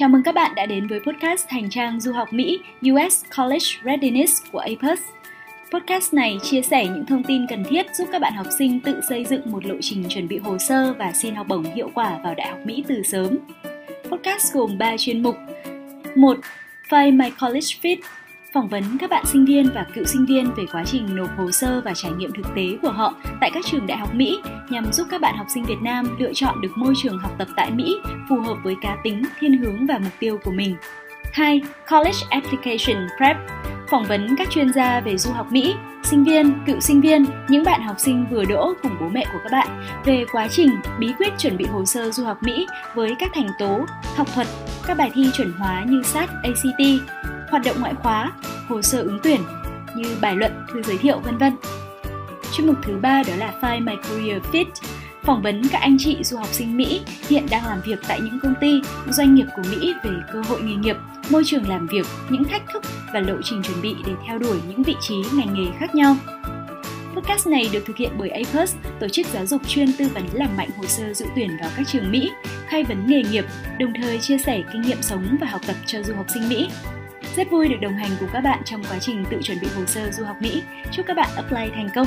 Chào mừng các bạn đã đến với podcast Hành trang du học Mỹ US College Readiness của APUS. Podcast này chia sẻ những thông tin cần thiết giúp các bạn học sinh tự xây dựng một lộ trình chuẩn bị hồ sơ và xin học bổng hiệu quả vào Đại học Mỹ từ sớm. Podcast gồm 3 chuyên mục. 1. Find My College Fit phỏng vấn các bạn sinh viên và cựu sinh viên về quá trình nộp hồ sơ và trải nghiệm thực tế của họ tại các trường đại học Mỹ nhằm giúp các bạn học sinh Việt Nam lựa chọn được môi trường học tập tại Mỹ phù hợp với cá tính, thiên hướng và mục tiêu của mình. 2. College Application Prep phỏng vấn các chuyên gia về du học Mỹ, sinh viên, cựu sinh viên, những bạn học sinh vừa đỗ cùng bố mẹ của các bạn về quá trình, bí quyết chuẩn bị hồ sơ du học Mỹ với các thành tố, học thuật, các bài thi chuẩn hóa như SAT, ACT, hoạt động ngoại khóa, hồ sơ ứng tuyển như bài luận, thư giới thiệu vân vân. Chuyên mục thứ ba đó là Find My Career Fit, phỏng vấn các anh chị du học sinh Mỹ hiện đang làm việc tại những công ty, doanh nghiệp của Mỹ về cơ hội nghề nghiệp, môi trường làm việc, những thách thức và lộ trình chuẩn bị để theo đuổi những vị trí ngành nghề khác nhau. Podcast này được thực hiện bởi APUS, tổ chức giáo dục chuyên tư vấn làm mạnh hồ sơ dự tuyển vào các trường Mỹ, khai vấn nghề nghiệp, đồng thời chia sẻ kinh nghiệm sống và học tập cho du học sinh Mỹ. Rất vui được đồng hành cùng các bạn trong quá trình tự chuẩn bị hồ sơ du học Mỹ. Chúc các bạn apply thành công!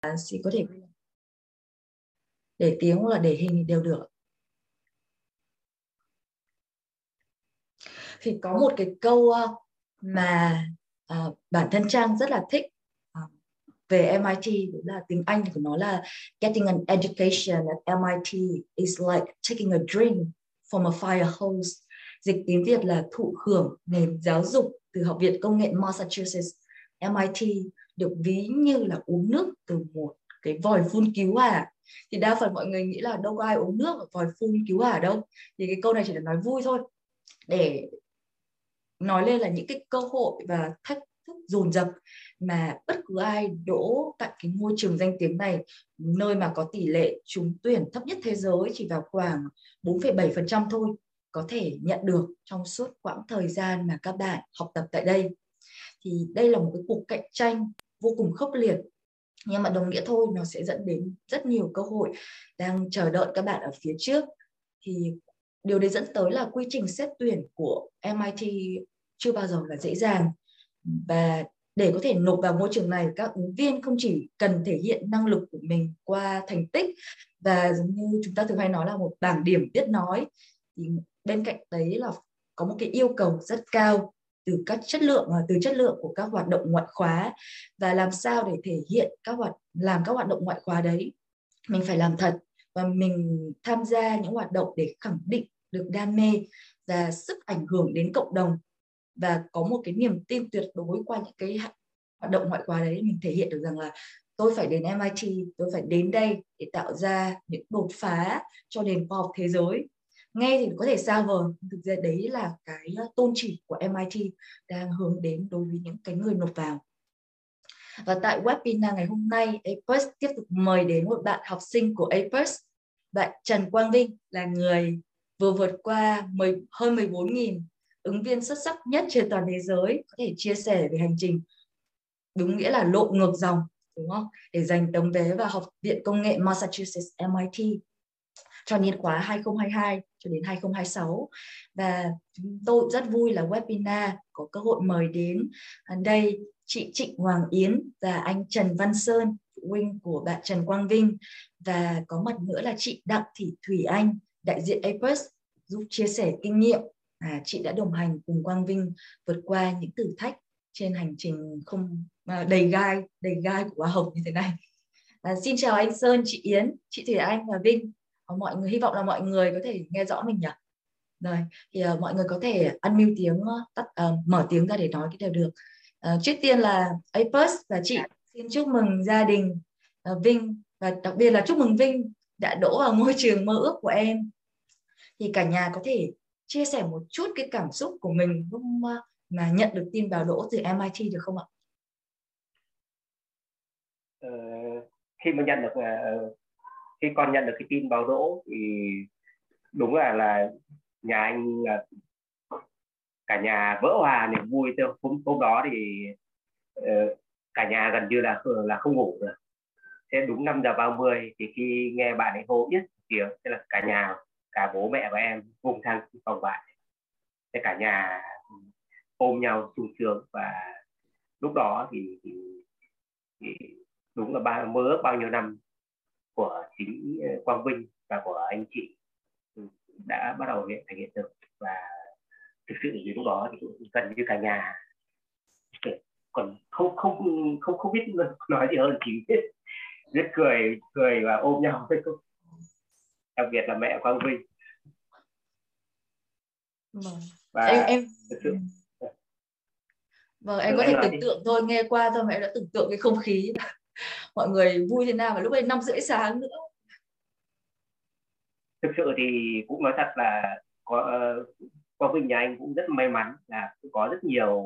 À, chị có thể để tiếng hoặc là để hình đều được thì có một cái câu ờ, mà ờ, bản thân trang rất là thích về MIT là tiếng Anh thì của nó là getting an education at MIT is like taking a drink from a fire hose. Dịch tiếng Việt là thụ hưởng nền giáo dục từ Học viện Công nghệ Massachusetts. MIT được ví như là uống nước từ một cái vòi phun cứu hỏa. Thì đa phần mọi người nghĩ là đâu có ai uống nước ở vòi phun cứu hỏa đâu. Thì cái câu này chỉ là nói vui thôi. Để nói lên là những cái cơ hội và thách thức dồn dập mà bất cứ ai đỗ tại cái môi trường danh tiếng này nơi mà có tỷ lệ trúng tuyển thấp nhất thế giới chỉ vào khoảng 4,7% thôi có thể nhận được trong suốt quãng thời gian mà các bạn học tập tại đây. Thì đây là một cái cuộc cạnh tranh vô cùng khốc liệt. Nhưng mà đồng nghĩa thôi nó sẽ dẫn đến rất nhiều cơ hội đang chờ đợi các bạn ở phía trước. Thì điều đấy dẫn tới là quy trình xét tuyển của MIT chưa bao giờ là dễ dàng. Và để có thể nộp vào môi trường này, các ứng viên không chỉ cần thể hiện năng lực của mình qua thành tích và giống như chúng ta thường hay nói là một bảng điểm biết nói, thì bên cạnh đấy là có một cái yêu cầu rất cao từ các chất lượng à, từ chất lượng của các hoạt động ngoại khóa và làm sao để thể hiện các hoạt, làm các hoạt động ngoại khóa đấy. Mình phải làm thật và mình tham gia những hoạt động để khẳng định được đam mê và sức ảnh hưởng đến cộng đồng và có một cái niềm tin tuyệt đối qua những cái hoạt động ngoại khóa đấy mình thể hiện được rằng là tôi phải đến MIT tôi phải đến đây để tạo ra những đột phá cho nền khoa học thế giới. Nghe thì có thể xa vời thực ra đấy là cái ờ, tôn chỉ của MIT đang hướng đến đối với những cái người nộp vào. Và tại webinar ngày hôm nay APUS tiếp tục mời đến một bạn học sinh của APUS bạn Trần Quang Vinh là người vừa vượt qua 10, hơn 14.000 ứng viên xuất sắc nhất trên toàn thế giới có thể chia sẻ về hành trình. Đúng nghĩa là lộn ngược dòng, đúng không? Để giành tấm vé vào học viện công nghệ Massachusetts MIT cho niên khóa 2022 cho đến 2026 và tôi rất vui là webinar có cơ hội mời đến. Đây, chị Trịnh Hoàng Yến và anh Trần Văn Sơn, phụ huynh của bạn Trần Quang Vinh. Và có mặt nữa là chị Đặng Thị Thủy Anh, đại diện APUS giúp chia sẻ kinh nghiệm à, chị đã đồng hành cùng Quang Vinh vượt qua những thử thách trên hành trình không à, đầy gai đầy gai của hoa hồng như thế này. À, xin chào anh Sơn chị Yến chị Thủy Anh và Vinh. À, mọi người hy vọng là mọi người có thể nghe rõ mình nhỉ? Rồi thì à, mọi người có thể unmute tiếng ờ, tắt à, mở tiếng ra để nói cái đều được. À, trước tiên là Apus và chị xin chúc mừng gia đình à, Vinh. Và đặc biệt là chúc mừng Vinh đã đỗ vào ngôi trường mơ ước của em. Thì cả nhà có thể chia sẻ một chút cái cảm xúc của mình lúc ờ, mà nhận được tin vào đỗ từ MIT được không ạ? Ờ, khi mà nhận được ờ, ờ, khi con nhận được cái tin báo đỗ thì đúng là là nhà anh là cả nhà vỡ hòa niềm vui theo hôm hôm đó thì cả nhà gần như là là không ngủ được thế đúng 5 giờ 30 thì khi nghe bạn ấy hô biết tiếng thế là cả nhà cả bố mẹ và em cùng sang phòng bạn. Thế cả nhà ôm nhau sung sướng và lúc đó thì, thì, thì đúng là ba mơ ước bao nhiêu năm của chính ờ, Quang Vinh và của anh chị đã bắt đầu hiện thành hiện thực. Và thực sự thì lúc đó thì cũng gần như cả nhà còn không không không không biết nói gì hơn chỉ biết biết cười cười và ôm nhau thôi đặc biệt là mẹ Quang Vinh vâng. và em em thực sự vâng em có thể tưởng tượng thôi nghe qua thôi mà em đã tưởng tượng cái không khí. Mọi người vui thế nào và lúc đấy năm rưỡi sáng nữa. Thực sự thì cũng nói thật là có qua Vinh nhà anh cũng rất may mắn là cũng có rất nhiều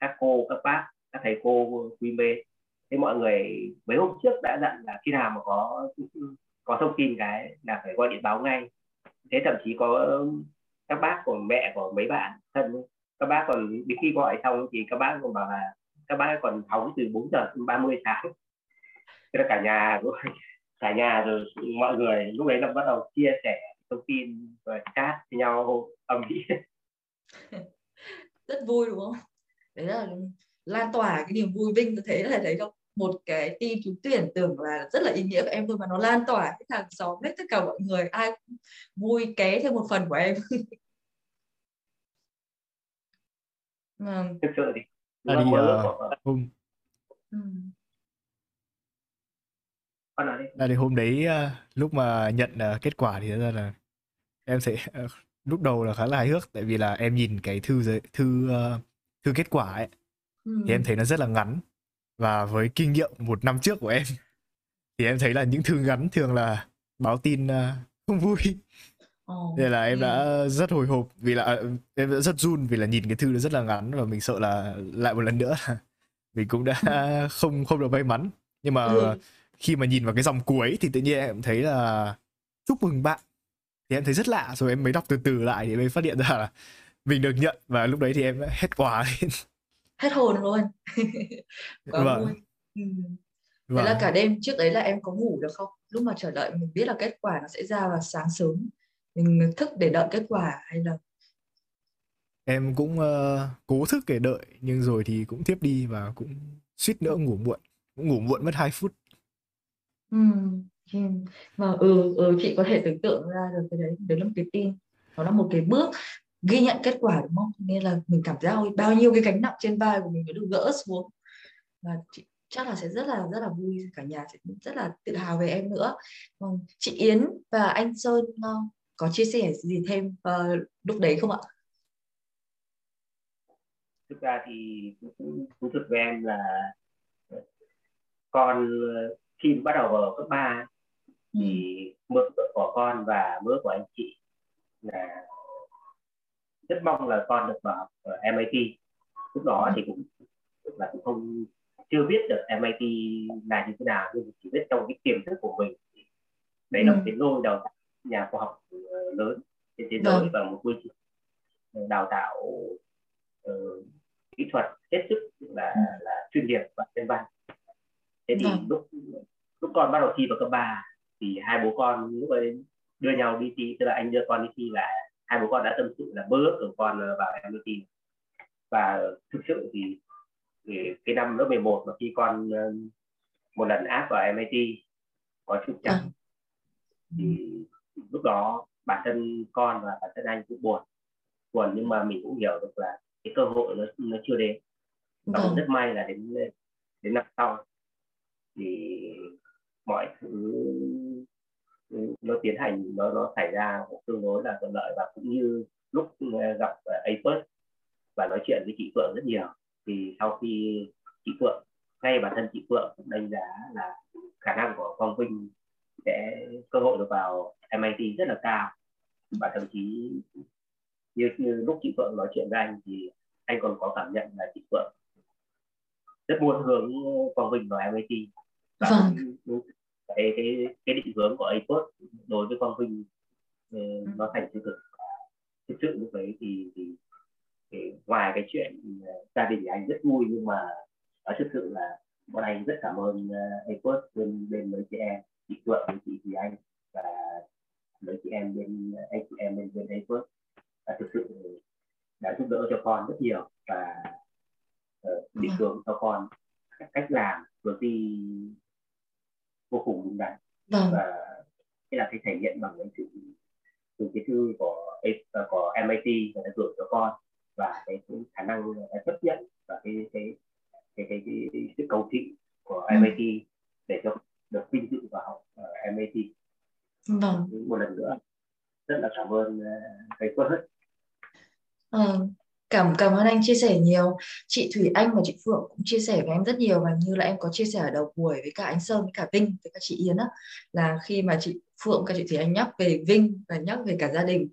các cô các bác các thầy cô quý mê thế mọi người mấy hôm trước đã dặn là khi nào mà có có thông tin cái là phải gọi điện báo ngay. Thế thậm chí có các bác của mẹ của mấy bạn thân, các bác còn đến khi gọi xong thì các bác còn bảo là, các bác còn hóng từ 4 giờ 30 sáng. Thế là cả nhà cả nhà rồi mọi người lúc đấy là bắt đầu chia sẻ thông tin và chat với nhau âm ỉ rất vui, đúng không? Đấy là lan tỏa cái niềm vui vinh tôi thấy là thấy không một cái tin trúng tuyển tưởng là rất là ý nghĩa của em thôi mà nó lan tỏa hết hàng xóm hết tất cả mọi người. Ai cũng vui ké thêm một phần của em. Vâng. thực sự thì là đi uh, hôm. Ừ. là thì hôm đấy uh, lúc mà nhận uh, kết quả thì ra là em sẽ uh, lúc đầu là khá là hài hước tại vì là em nhìn cái thư giới thư uh, thư kết quả ấy ừ. thì em thấy nó rất là ngắn và với kinh nghiệm một năm trước của em thì em thấy là những thư ngắn thường là báo tin uh, không vui. Oh, nên là em đã rất hồi hộp vì là em đã rất run vì là nhìn cái thư nó rất là ngắn và mình sợ là lại một lần nữa. Mình cũng đã ừ. không không được may mắn. Nhưng mà ừ. khi mà nhìn vào cái dòng cuối thì tự nhiên em thấy là chúc mừng bạn. Thì em thấy rất lạ rồi em mới đọc từ từ lại thì mới phát hiện ra là mình được nhận. Và lúc đấy thì em hết quả lên hết hồn luôn quá vâng. vui ừ. Thế vâng. là cả đêm trước đấy là em có ngủ được không? Lúc mà chờ đợi mình biết là kết quả nó sẽ ra vào sáng sớm. Mình thức để đợi kết quả hay là em cũng uh, cố thức để đợi nhưng rồi thì cũng tiếp đi và cũng suýt nữa ngủ muộn cũng ngủ muộn mất 2 phút ừ, mà ừ, ừ chị có thể tưởng tượng ra được cái đấy đấy là một cái tin nó là một cái bước ghi nhận kết quả đúng không nên là mình cảm giác bao nhiêu cái gánh nặng trên vai của mình mới được gỡ xuống và chị, chắc là sẽ rất là rất là vui cả nhà sẽ rất là tự hào về em nữa vâng, chị Yến và anh Sơn ờ, có chia sẻ gì thêm uh, lúc đấy không ạ? Thực ra thì thú thực với em là con khi bắt đầu vào cấp 3 thì ừ. mơ của con và mơ của anh chị là rất mong là con được vào học ở MIT lúc đó thì cũng là cũng không chưa biết được MIT là như thế nào nhưng chỉ biết trong cái tiềm thức của mình đấy là một ừ. cái lôi đầu nhà khoa học ờ, lớn trên thế giới và một quy trình đào tạo uh, kỹ thuật hết sức là ừ. là chuyên nghiệp và nhân văn thế thì vâng. lúc lúc con bắt đầu thi vào cấp 3 thì hai bố con lúc ấy đưa nhau đi thi tức là anh đưa con đi thi là hai bố con đã tâm sự là bước của con vào MIT và thực sự thì, thì cái năm lớp 11 mà khi con một lần áp vào MIT có trục trặc à. thì lúc đó bản thân con và bản thân anh cũng buồn. Buồn nhưng mà mình cũng hiểu được là cái cơ hội nó nó chưa đến. Và cũng vâng. rất may là đến đến năm sau. Thì mọi thứ nó tiến hành nó nó xảy ra tương đối là thuận lợi và cũng như lúc ờ, gặp Apus và nói chuyện với chị Phượng rất nhiều thì sau khi chị Phượng ngay bản thân chị Phượng cũng đánh giá là khả năng của Quang Vinh sẽ cơ hội được vào MIT rất là cao. Và thậm chí như, như lúc chị Phượng nói chuyện với anh thì anh còn có cảm nhận là chị Phượng rất muốn hướng Quang Vinh vào MIT và vâng cái cái cái định hướng của APOS đối với Quang Vinh ừ. nó thành sự thực. Thực sự lúc đấy thì, thì thì ngoài cái chuyện uh, gia đình anh rất vui nhưng mà nói thực sự là bọn anh rất cảm ơn uh, Apple bên bên mấy chị em chị Phượng với chị Thùy Anh và mấy chị em bên anh chị em bên bên Apple. Và thực sự đã giúp đỡ cho con rất nhiều và uh, định hướng cho con cách làm vừa đi vô cùng đúng đắn vâng. và đây là cái thể hiện bằng cái sự từ cái thư của của MIT người ta gửi cho con và cái, cái khả năng chấp nhận và cái cái cái cái, cái, cái sự cầu thị của ừ. MIT để cho được vinh dự vào học ở MIT vâng. một lần nữa rất là cảm ơn thầy Quất ờ, cảm cảm ơn anh chia sẻ nhiều. Chị Thủy Anh và chị Phượng cũng chia sẻ với em rất nhiều và như là em có chia sẻ ở đầu buổi với cả anh Sơn với cả Vinh với cả chị Yến á. Là khi mà chị Phượng và chị Thủy Anh nhắc về Vinh và nhắc về cả gia đình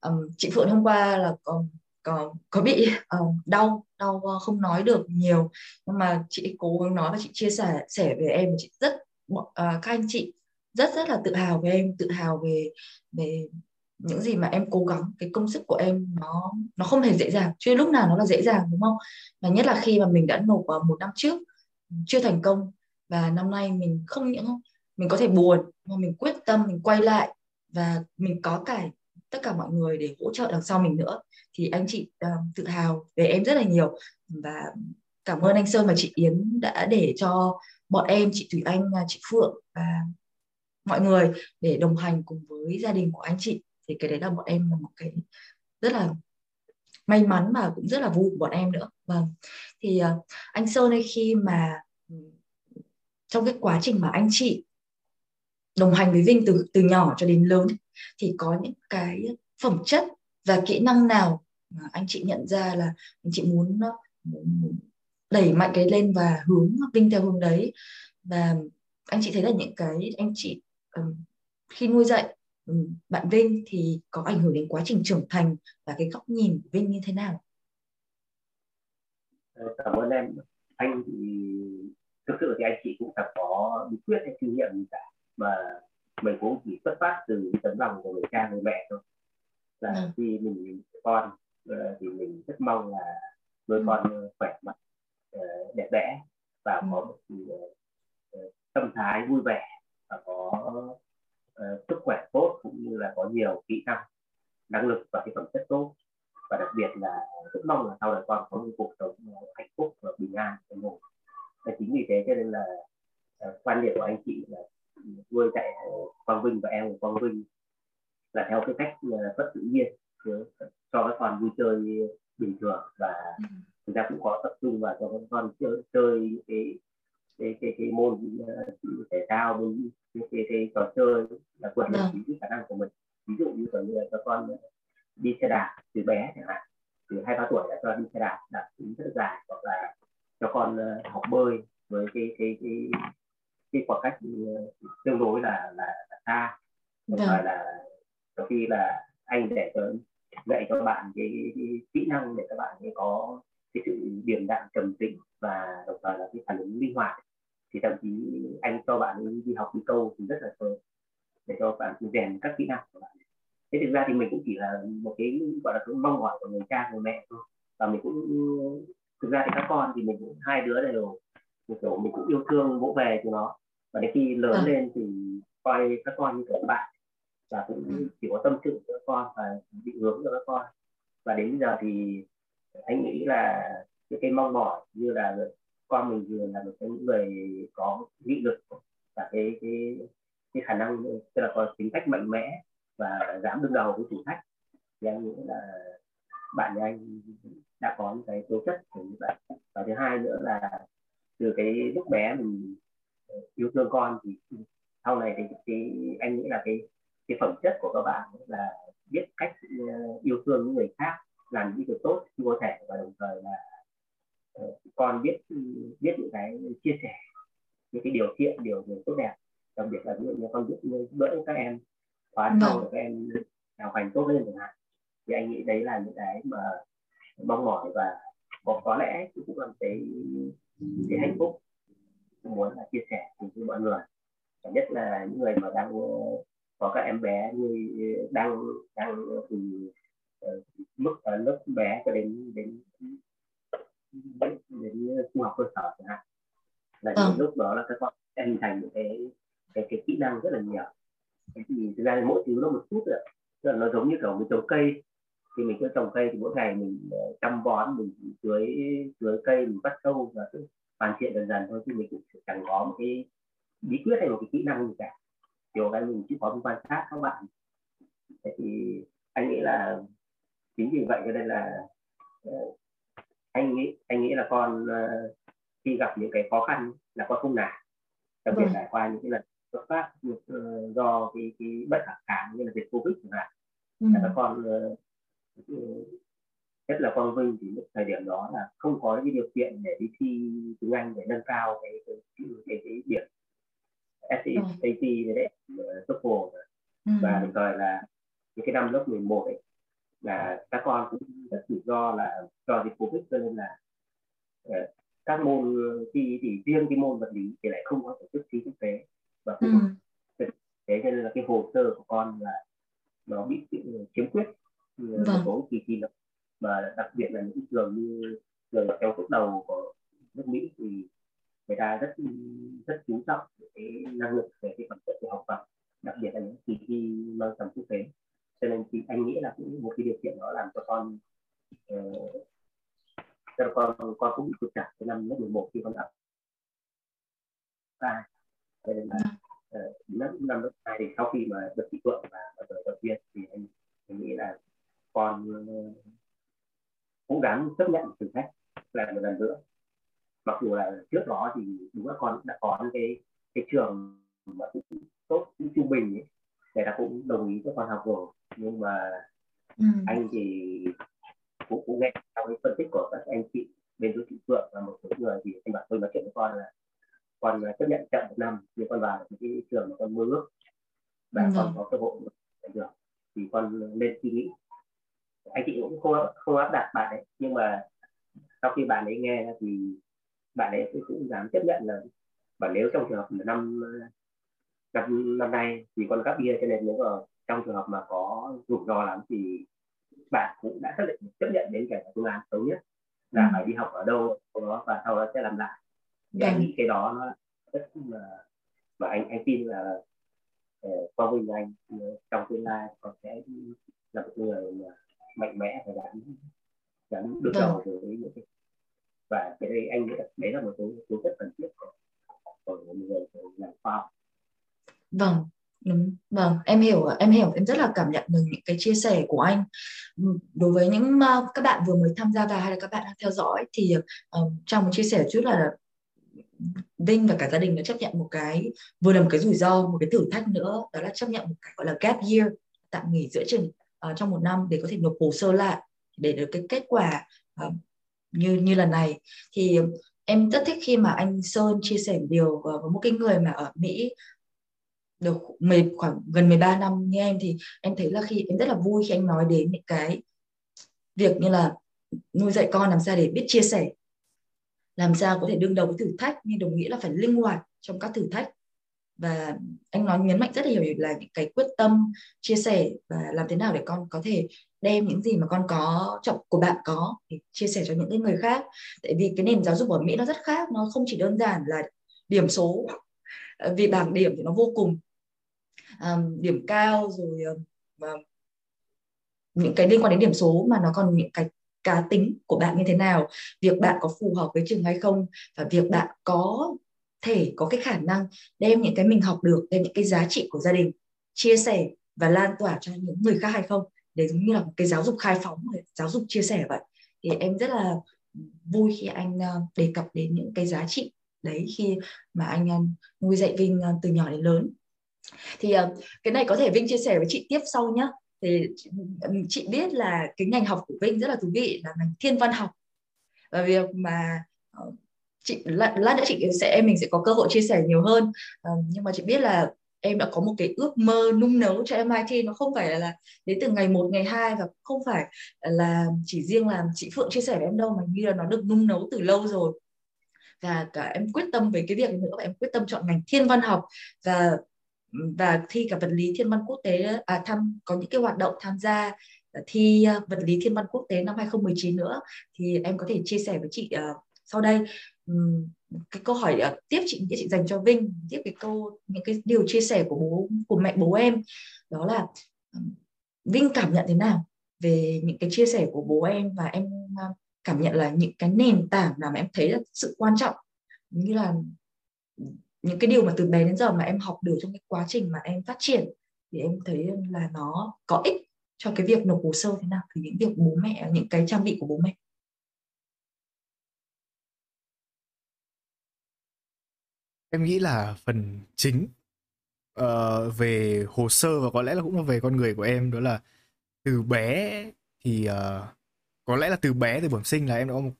um, chị Phượng hôm qua là còn có có bị um, đau đau ờ, không nói được nhiều. Nhưng mà chị cố gắng nói và chị chia sẻ sẻ về em chị rất uh, các anh chị rất rất là tự hào về em tự hào về về những gì mà em cố gắng cái công sức của em nó nó không hề dễ dàng chưa lúc nào nó là dễ dàng đúng không? Và nhất là khi mà mình đã nộp vào một năm trước chưa thành công và năm nay mình không những mình có thể buồn mà mình quyết tâm mình quay lại và mình có cả tất cả mọi người để hỗ trợ đằng sau mình nữa thì anh chị uh, tự hào về em rất là nhiều. Và cảm ơn anh Sơn và chị Yến đã để cho bọn em chị Thủy Anh chị Phượng và mọi người để đồng hành cùng với gia đình của anh chị thì cái đấy là bọn em là một cái rất là may mắn và cũng rất là vui của bọn em nữa. Vâng. Thì uh, anh Sơn ấy khi mà ừ, trong cái quá trình mà anh chị đồng hành với Vinh từ từ nhỏ cho đến lớn thì có những cái phẩm chất và kỹ năng nào mà anh chị nhận ra là anh chị ờ, muốn, muốn đẩy mạnh cái lên và hướng Vinh theo hướng đấy? Và anh chị thấy là những cái anh chị um, khi nuôi dạy bạn Vinh thì có ảnh hưởng đến quá trình trưởng thành và cái góc nhìn của Vinh như thế nào? Ờ, cảm ơn em. Anh thì thực sự thì anh chị cũng chẳng có bí quyết hay kinh nghiệm gì cả mà mình cũng chỉ xuất phát từ tấm lòng của người cha người mẹ thôi là ừ. khi mình con ờ, thì mình rất mong là nuôi ừ. con khỏe mạnh ờ, đẹp đẽ và ừ. có một tâm thái vui vẻ và có sức khỏe tốt cũng như là có nhiều kỹ năng năng lực và cái phẩm chất tốt. Và đặc biệt là rất mong là sau này con có một cuộc sống hạnh phúc và bình an trong ngủ chính vì thế cho nên là quan điểm của anh chị là nuôi dạy Quang Vinh và em của Quang Vinh là theo cái cách rất tự nhiên cho các con vui chơi bình thường. Và ừ. chúng ta cũng có tập trung vào cho các con chơi chơi cái cái cái, cái môn uh, thể thao bên cái, cái, cái trò chơi là vượt lên vâng. cái khả năng của mình ví dụ như là cho con đi xe đạp từ bé chẳng hạn từ hai ba tuổi đã cho đi xe đạp đạp rất dài hoặc là cho con uh, học bơi với cái cái cái cái khoảng cách ừ, tương đối là là, là xa không vâng. là có khi là anh để cho dạy cho bạn cái, cái kỹ năng để các bạn ấy có cái sự điềm đạm trầm tĩnh và đồng thời là cái phản ứng linh hoạt. Thì thậm chí anh cho bạn ấy đi học đi câu thì rất là sớm để cho bạn rèn các kỹ năng của bạn thế thực ra thì mình cũng chỉ là một cái gọi là cái mong mỏi của người cha người mẹ thôi. Và mình cũng thực ra thì các con thì mình cũng hai đứa đều kiểu mình cũng yêu thương vỗ về cho nó. Và đến khi lớn à. lên thì coi các con như kiểu bạn. Và cũng ừ. chỉ có tâm sự cho các con và định hướng cho các con. Và đến bây giờ thì anh nghĩ là cái, cái mong mỏi như là con mình vừa là một cái người có nghị lực và cái cái cái khả năng tức là có tính cách mạnh mẽ và dám đương đầu với thử thách thì anh nghĩ là bạn nhà anh đã có những cái tố chất như vậy. Và thứ hai nữa là từ cái lúc bé mình ờ, yêu thương con thì sau này thì cái anh nghĩ là cái cái phẩm chất của các bạn là biết cách ờ, yêu thương những người khác làm những việc tốt khi có thể và đồng thời là uh, con biết biết những cái chia sẻ những cái điều thiện điều điều tốt đẹp. Đặc biệt là ví dụ như con giúp đỡ các em khóa sau để các em học hành tốt lên chẳng hạn. Thì anh nghĩ đấy là những cái mà mong mỏi và có, có lẽ cũng là cái cái hạnh phúc muốn là chia sẻ cùng với mọi người. Và nhất là những người mà đang có các em bé như đang đang từ mức uh, lớp bé cho đến đến đến, đến trung học cơ sở chẳng hạn. Là ừ. lúc đó là các con sẽ hình thành những cái cái cái kỹ năng rất là nhiều. Thế thì thực ra mỗi thứ nó một chút rồi tức là nó giống như kiểu mình trồng cây. Thì mình cứ trồng cây thì mỗi ngày mình chăm bón mình tưới tưới cây mình bắt sâu và cứ hoàn thiện dần dần thôi thì mình cũng chẳng có một cái bí quyết hay một cái kỹ năng gì cả. Kiểu cái mình chỉ có quan sát các bạn. Thế thì anh nghĩ là chính vì vậy cho nên là uh, anh nghĩ anh nghĩ là con uh, khi gặp những cái khó khăn là con không nản đặc biệt vâng. trải qua những cái lần xuất phát uh, do cái cái bệnh khả kháng như là việc covid chẳng hạn ừ. là các con uh, nhất là con Vinh thì lúc thời điểm đó là không có cái điều kiện để đi thi tiếng Anh để nâng cao cái cái cái, cái, cái điểm SAT ừ. với lại TOEFL ừ. và đồng thời là những cái năm lớp 11 ấy là các con cũng rất rủi ro là do dịch covid cho nên là uh, các môn thi thì riêng cái môn vật lý thì lại không có tổ chức thi quốc tế và cũng ừ. thế cho nên là cái hồ sơ của con là nó bị chiếm quyết vâng. một số kỳ thi mà đặc biệt là những trường như trường theo top đầu của nước Mỹ thì người ta rất rất chú trọng cái năng lực về cái phẩm chất của học tập đặc biệt là những kỳ thi mang tầm quốc tế cho nên thì anh nghĩ là cũng một cái điều kiện đó làm cho con uh, cho con con cũng bị trục trặc cái năm lớp 11 khi con học, sai. Cho nên là ờ, uh, năm năm lớp hai thì sau khi mà được thị phượng và và đời đầu tiên thì anh, anh nghĩ là con uh, cũng đáng chấp nhận thử thách lại một lần nữa. Mặc dù là trước đó thì đúng là con đã có những cái cái trường mà cũng tốt cũng trung bình ấy người ta cũng đồng ý cho con học rồi nhưng mà ừ. anh thì cũng cũng nghe trong cái phân tích của các anh chị bên dưới thị phượng và một số người thì anh bảo tôi nói chuyện với con là con chấp nhận chậm một năm nhưng con vào cái trường mà con mơ ước và ừ. con có cơ hội được thì con nên suy nghĩ anh chị cũng không không áp đặt bạn ấy nhưng mà sau khi bạn ấy nghe thì bạn ấy cũng dám chấp nhận là và nếu trong trường hợp năm năm năm nay thì con các bia cho nên nếu mà trong trường hợp mà có rủi ro lắm thì bạn cũng đã xác định chấp nhận đến cái phương án xấu nhất là ừ. phải đi học ở đâu đó và sau đó sẽ làm lại. Thì anh nghĩ cái đó nó rất là và anh anh tin là uh, qua Vinh anh trong tương lai con sẽ là một người mạnh mẽ và dám dám đương đầu với những cái và cái đây anh nghĩ đấy là một số số rất cần thiết của, của người làm khoa học. Vâng đúng. Vâng em hiểu em hiểu. Em rất là cảm nhận được những cái chia sẻ của anh. Ừ, đối với những uh, các bạn vừa mới tham gia vào hay là các bạn đang theo dõi thì uh, trong một chia sẻ chút là Vinh và cả gia đình đã chấp nhận một cái vừa là một cái rủi ro một cái thử thách nữa đó là chấp nhận một cái gọi là gap year tạm nghỉ giữa chừng uh, trong một năm để có thể nộp hồ sơ lại để được cái kết quả uh, như như lần này. Thì em rất thích khi mà anh Sơn chia sẻ điều với một cái người mà ở Mỹ được 10, khoảng gần 13 năm như em thì em thấy là khi em rất là vui khi anh nói đến những cái việc như là nuôi dạy con làm sao để biết chia sẻ làm sao có thể đương đầu với thử thách nhưng đồng nghĩa là phải linh hoạt trong các thử thách. Và anh nói nhấn mạnh rất là nhiều là những cái quyết tâm chia sẻ và làm thế nào để con có thể đem những gì mà con có trọng của bạn có để chia sẻ cho những người khác. Tại vì cái nền giáo dục ở Mỹ nó rất khác nó không chỉ đơn giản là điểm số ờ, vì bảng điểm thì nó vô cùng um, điểm cao rồi um, những cái liên quan đến điểm số mà nó còn những cái cá tính của bạn như thế nào việc bạn có phù hợp với trường hay không và việc bạn có thể có cái khả năng đem những cái mình học được đem những cái giá trị của gia đình chia sẻ và lan tỏa cho những người khác hay không. Để giống như là một cái giáo dục khai phóng giáo dục chia sẻ vậy. Thì em rất là vui khi anh um, đề cập đến những cái giá trị đấy khi mà anh um, nuôi dạy Vinh um, từ nhỏ đến lớn thì ờ, cái này có thể Vinh chia sẻ với chị tiếp sau nhé thì chị biết là cái ngành học của Vinh rất là thú vị là ngành thiên văn học. Và việc mà ờ, chị lát, lát nữa chị sẽ mình sẽ có cơ hội chia sẻ nhiều hơn. Uh, nhưng mà chị biết là em đã có một cái ước mơ nung nấu cho MIT nó không phải là đến từ ngày 1, ngày 2 và không phải là chỉ riêng là chị Phượng chia sẻ với em đâu mà như là nó được nung nấu từ lâu rồi. Và cả em quyết tâm về cái việc nữa và em quyết tâm chọn ngành thiên văn học. Và và thi cả vật lý thiên văn quốc tế à, tham có những cái hoạt động tham gia à, thi à, vật lý thiên văn quốc tế năm 2019 nữa. Thì em có thể chia sẻ với chị uh, sau đây um, cái câu hỏi uh, tiếp chị chị dành cho Vinh tiếp cái câu những cái điều chia sẻ của bố của mẹ bố em. Đó là um, Vinh cảm nhận thế nào về những cái chia sẻ của bố em và em uh, cảm nhận là những cái nền tảng nào mà em thấy là sự quan trọng? Như là những cái điều mà từ bé đến giờ mà em học được trong cái quá trình mà em phát triển thì em thấy là nó có ích cho cái việc nộp hồ sơ thế nào thì những việc bố mẹ những cái trang bị của bố mẹ em nghĩ là phần chính uh, về hồ sơ và có lẽ là cũng là về con người của em đó là từ bé thì uh, có lẽ là từ bé từ bẩm sinh là em đã có một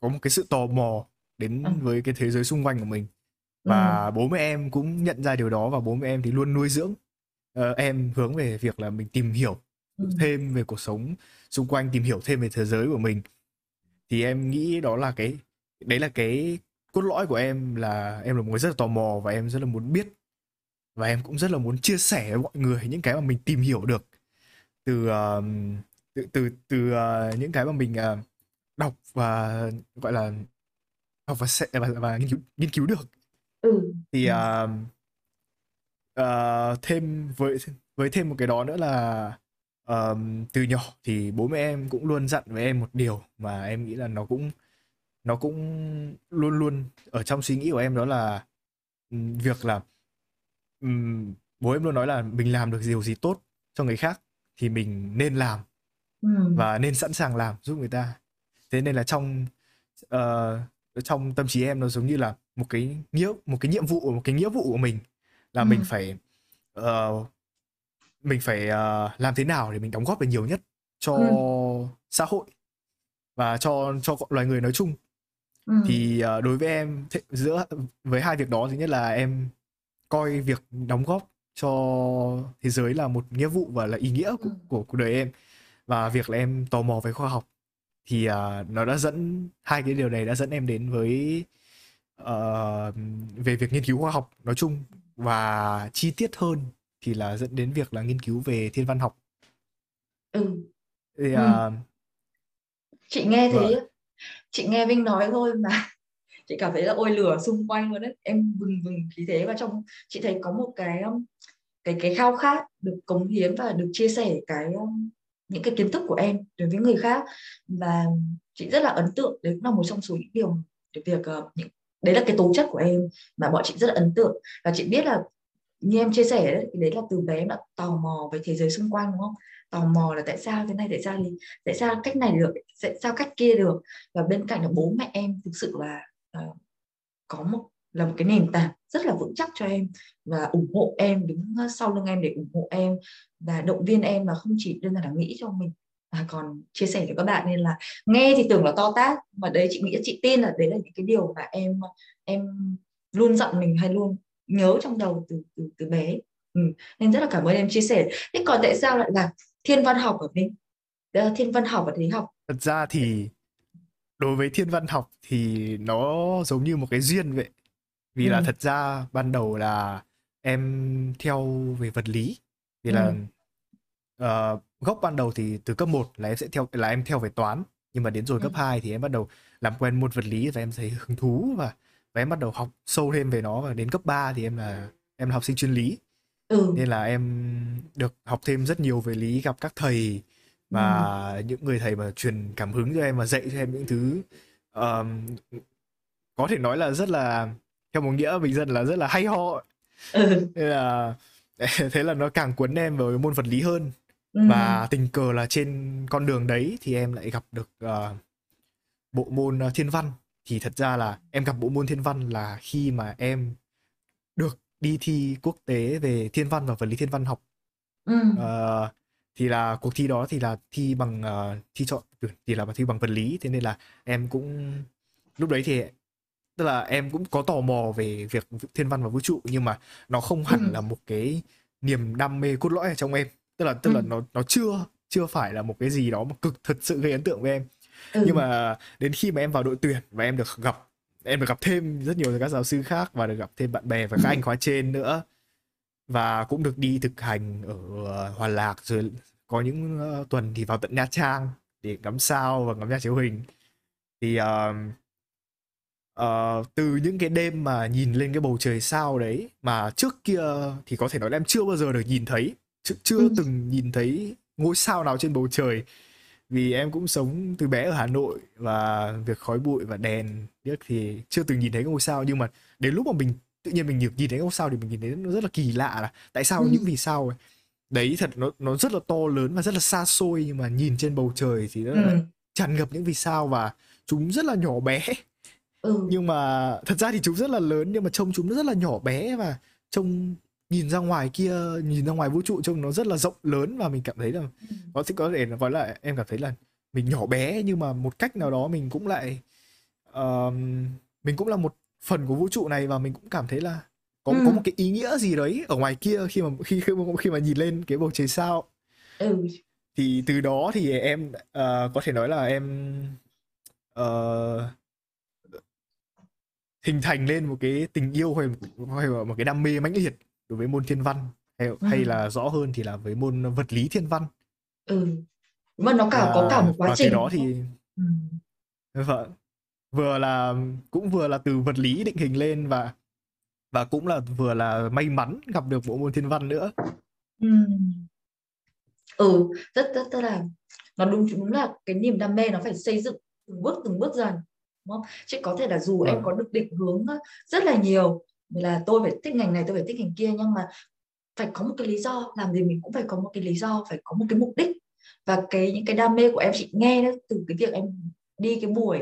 có một cái sự tò mò đến ừ. với cái thế giới xung quanh của mình và ừ. bố mẹ em cũng nhận ra điều đó và bố mẹ em thì luôn nuôi dưỡng uh, em hướng về việc là mình tìm hiểu ừ. thêm về cuộc sống xung quanh tìm hiểu thêm về thế giới của mình thì em nghĩ đó là cái đấy là cái cốt lõi của em là em là một người rất là tò mò và em rất là muốn biết và em cũng rất là muốn chia sẻ với mọi người những cái mà mình tìm hiểu được từ uh, từ từ từ uh, những cái mà mình uh, đọc và gọi là học và sẽ và, và nghiên cứu nghiên cứu được ừ. thì uh, uh, thêm với với thêm một cái đó nữa là uh, từ nhỏ thì bố mẹ em cũng luôn dặn với em một điều mà em nghĩ là nó cũng nó cũng luôn luôn ở trong suy nghĩ của em đó là um, việc là um, bố em luôn nói là mình làm được điều gì tốt cho người khác thì mình nên làm ừ. và nên sẵn sàng làm giúp người ta thế nên là trong uh, trong tâm trí em nó giống như là một cái nghĩa một cái nhiệm vụ một cái nghĩa vụ của mình là ừ. mình phải uh, mình phải uh, làm thế nào để mình đóng góp được nhiều nhất cho ừ. xã hội và cho cho loài người nói chung ừ. thì uh, đối với em th- giữa với hai việc đó thứ nhất là em coi việc đóng góp cho thế giới là một nghĩa vụ và là ý nghĩa của, của cuộc đời em và việc là em tò mò về khoa học thì uh, nó đã dẫn hai cái điều này đã dẫn em đến với uh, về việc nghiên cứu khoa học nói chung và chi tiết hơn thì là dẫn đến việc là nghiên cứu về thiên văn học ừ, thì ừ. uh, chị nghe thấy vâng. chị nghe Vinh nói thôi mà chị cảm thấy là ôi lửa xung quanh luôn đấy em vừng vừng khí thế và trong chị thấy có một cái um, cái cái khao khát được cống hiến và được chia sẻ cái um, những cái kiến thức của em đối với người khác. Và chị rất là ấn tượng đấy cũng là một trong số những điều việc uh, những đấy là cái tố chất của em mà bọn chị rất là ấn tượng. Và chị biết là như em chia sẻ đấy, đấy là từ bé em đã tò mò về thế giới xung quanh đúng không? Tò mò là tại sao thế này tại sao tại sao cách này được tại sao cách kia được? Và bên cạnh là bố mẹ em thực sự là uh, có một là một cái nền tảng rất là vững chắc cho em và ủng hộ em, đứng ờ, sau lưng em để ủng hộ em và động viên em mà không chỉ đơn giản là nghĩ cho mình mà còn chia sẻ với các bạn. Nên là nghe thì tưởng là to tát, mà đấy, chị nghĩ chị tin là đấy là những cái điều mà em em luôn dặn mình hay luôn nhớ trong đầu từ từ từ bé. Ừ. nên rất là cảm ơn em chia sẻ. Thế còn tại sao lại là thiên văn học ở mình ờ, thiên văn học và thế học? Thật ra thì đối với thiên văn học thì nó giống như một cái duyên vậy vì ừ. là thật ra ban đầu là em theo về vật lý vì ừ. là uh, gốc ban đầu thì từ cấp 1 là em sẽ theo là em theo về toán nhưng mà đến rồi ừ. cấp 2 thì em bắt đầu làm quen môn vật lý và em thấy hứng thú và và em bắt đầu học sâu thêm về nó và đến cấp 3 thì em là em là học sinh chuyên lý ừ. nên là em được học thêm rất nhiều về lý gặp các thầy và ừ. những người thầy mà truyền cảm hứng cho em và dạy cho em những thứ um, có thể nói là rất là theo một nghĩa bình dân là rất là hay ho ừ. nên là thế là nó càng cuốn em vào môn vật lý hơn ừ. và tình cờ là trên con đường đấy thì em lại gặp được uh, bộ môn uh, thiên văn thì thật ra là em gặp bộ môn thiên văn là khi mà em được đi thi quốc tế về thiên văn và vật lý thiên văn học ừ. uh, thì là cuộc thi đó thì là thi bằng uh, thi chọn thì là thi bằng vật lý thế nên là em cũng lúc đấy thì tức là em cũng có tò mò về việc thiên văn và vũ trụ nhưng mà nó không hẳn ừ. là một cái niềm đam mê cốt lõi ở trong em tức là tức ừ. là nó nó chưa chưa phải là một cái gì đó mà cực thật sự gây ấn tượng với em ừ. nhưng mà đến khi mà em vào đội tuyển và em được gặp em được gặp thêm rất nhiều các giáo sư khác và được gặp thêm bạn bè và các ừ. anh khóa trên nữa và cũng được đi thực hành ở Hòa Lạc rồi có những uh, tuần thì vào tận Nha Trang để ngắm sao và ngắm nhà chiếu hình thì uh, uh, từ những cái đêm mà nhìn lên cái bầu trời sao đấy mà trước kia thì có thể nói là em chưa bao giờ được nhìn thấy chưa, chưa ừ. từng nhìn thấy ngôi sao nào trên bầu trời vì em cũng sống từ bé ở Hà Nội và việc khói bụi và đèn biết thì chưa từng nhìn thấy ngôi sao nhưng mà đến lúc mà mình tự nhiên mình nhìn thấy ngôi sao thì mình nhìn thấy nó rất là kỳ lạ là tại sao ừ. những vì sao ấy đấy thật nó nó rất là to lớn và rất là xa xôi nhưng mà nhìn trên bầu trời thì nó ừ. tràn ngập những vì sao và chúng rất là nhỏ bé ừ. nhưng mà thật ra thì chúng rất là lớn nhưng mà trông chúng nó rất là nhỏ bé và trông nhìn ra ngoài kia nhìn ra ngoài vũ trụ trông nó rất là rộng lớn và mình cảm thấy là ừ. có thể có thể nói là em cảm thấy là mình nhỏ bé nhưng mà một cách nào đó mình cũng lại uh, mình cũng là một phần của vũ trụ này và mình cũng cảm thấy là có ừ. có một cái ý nghĩa gì đấy ở ngoài kia khi mà khi khi mà, khi mà nhìn lên cái bầu trời sao ừ. thì từ đó thì em uh, có thể nói là em uh, hình thành lên một cái tình yêu hay hay là một cái đam mê mãnh liệt đối với môn thiên văn hay, ừ. hay là rõ hơn thì là với môn vật lý thiên văn. Ừ. Mà nó cả và, có cả một quá trình đó thì ừ. vâng vừa là cũng vừa là từ vật lý định hình lên và và cũng là vừa là may mắn gặp được bộ môn thiên văn nữa. Ừ, ừ rất rất rất là nó đúng đúng là cái niềm đam mê nó phải xây dựng từng bước từng bước dần đúng không? Chứ có thể là dù ừ. em có được định hướng rất là nhiều là tôi phải thích ngành này tôi phải thích ngành kia nhưng mà phải có một cái lý do làm gì mình cũng phải có một cái lý do phải có một cái mục đích. Và cái những cái đam mê của em chị nghe đó từ cái việc em đi cái buổi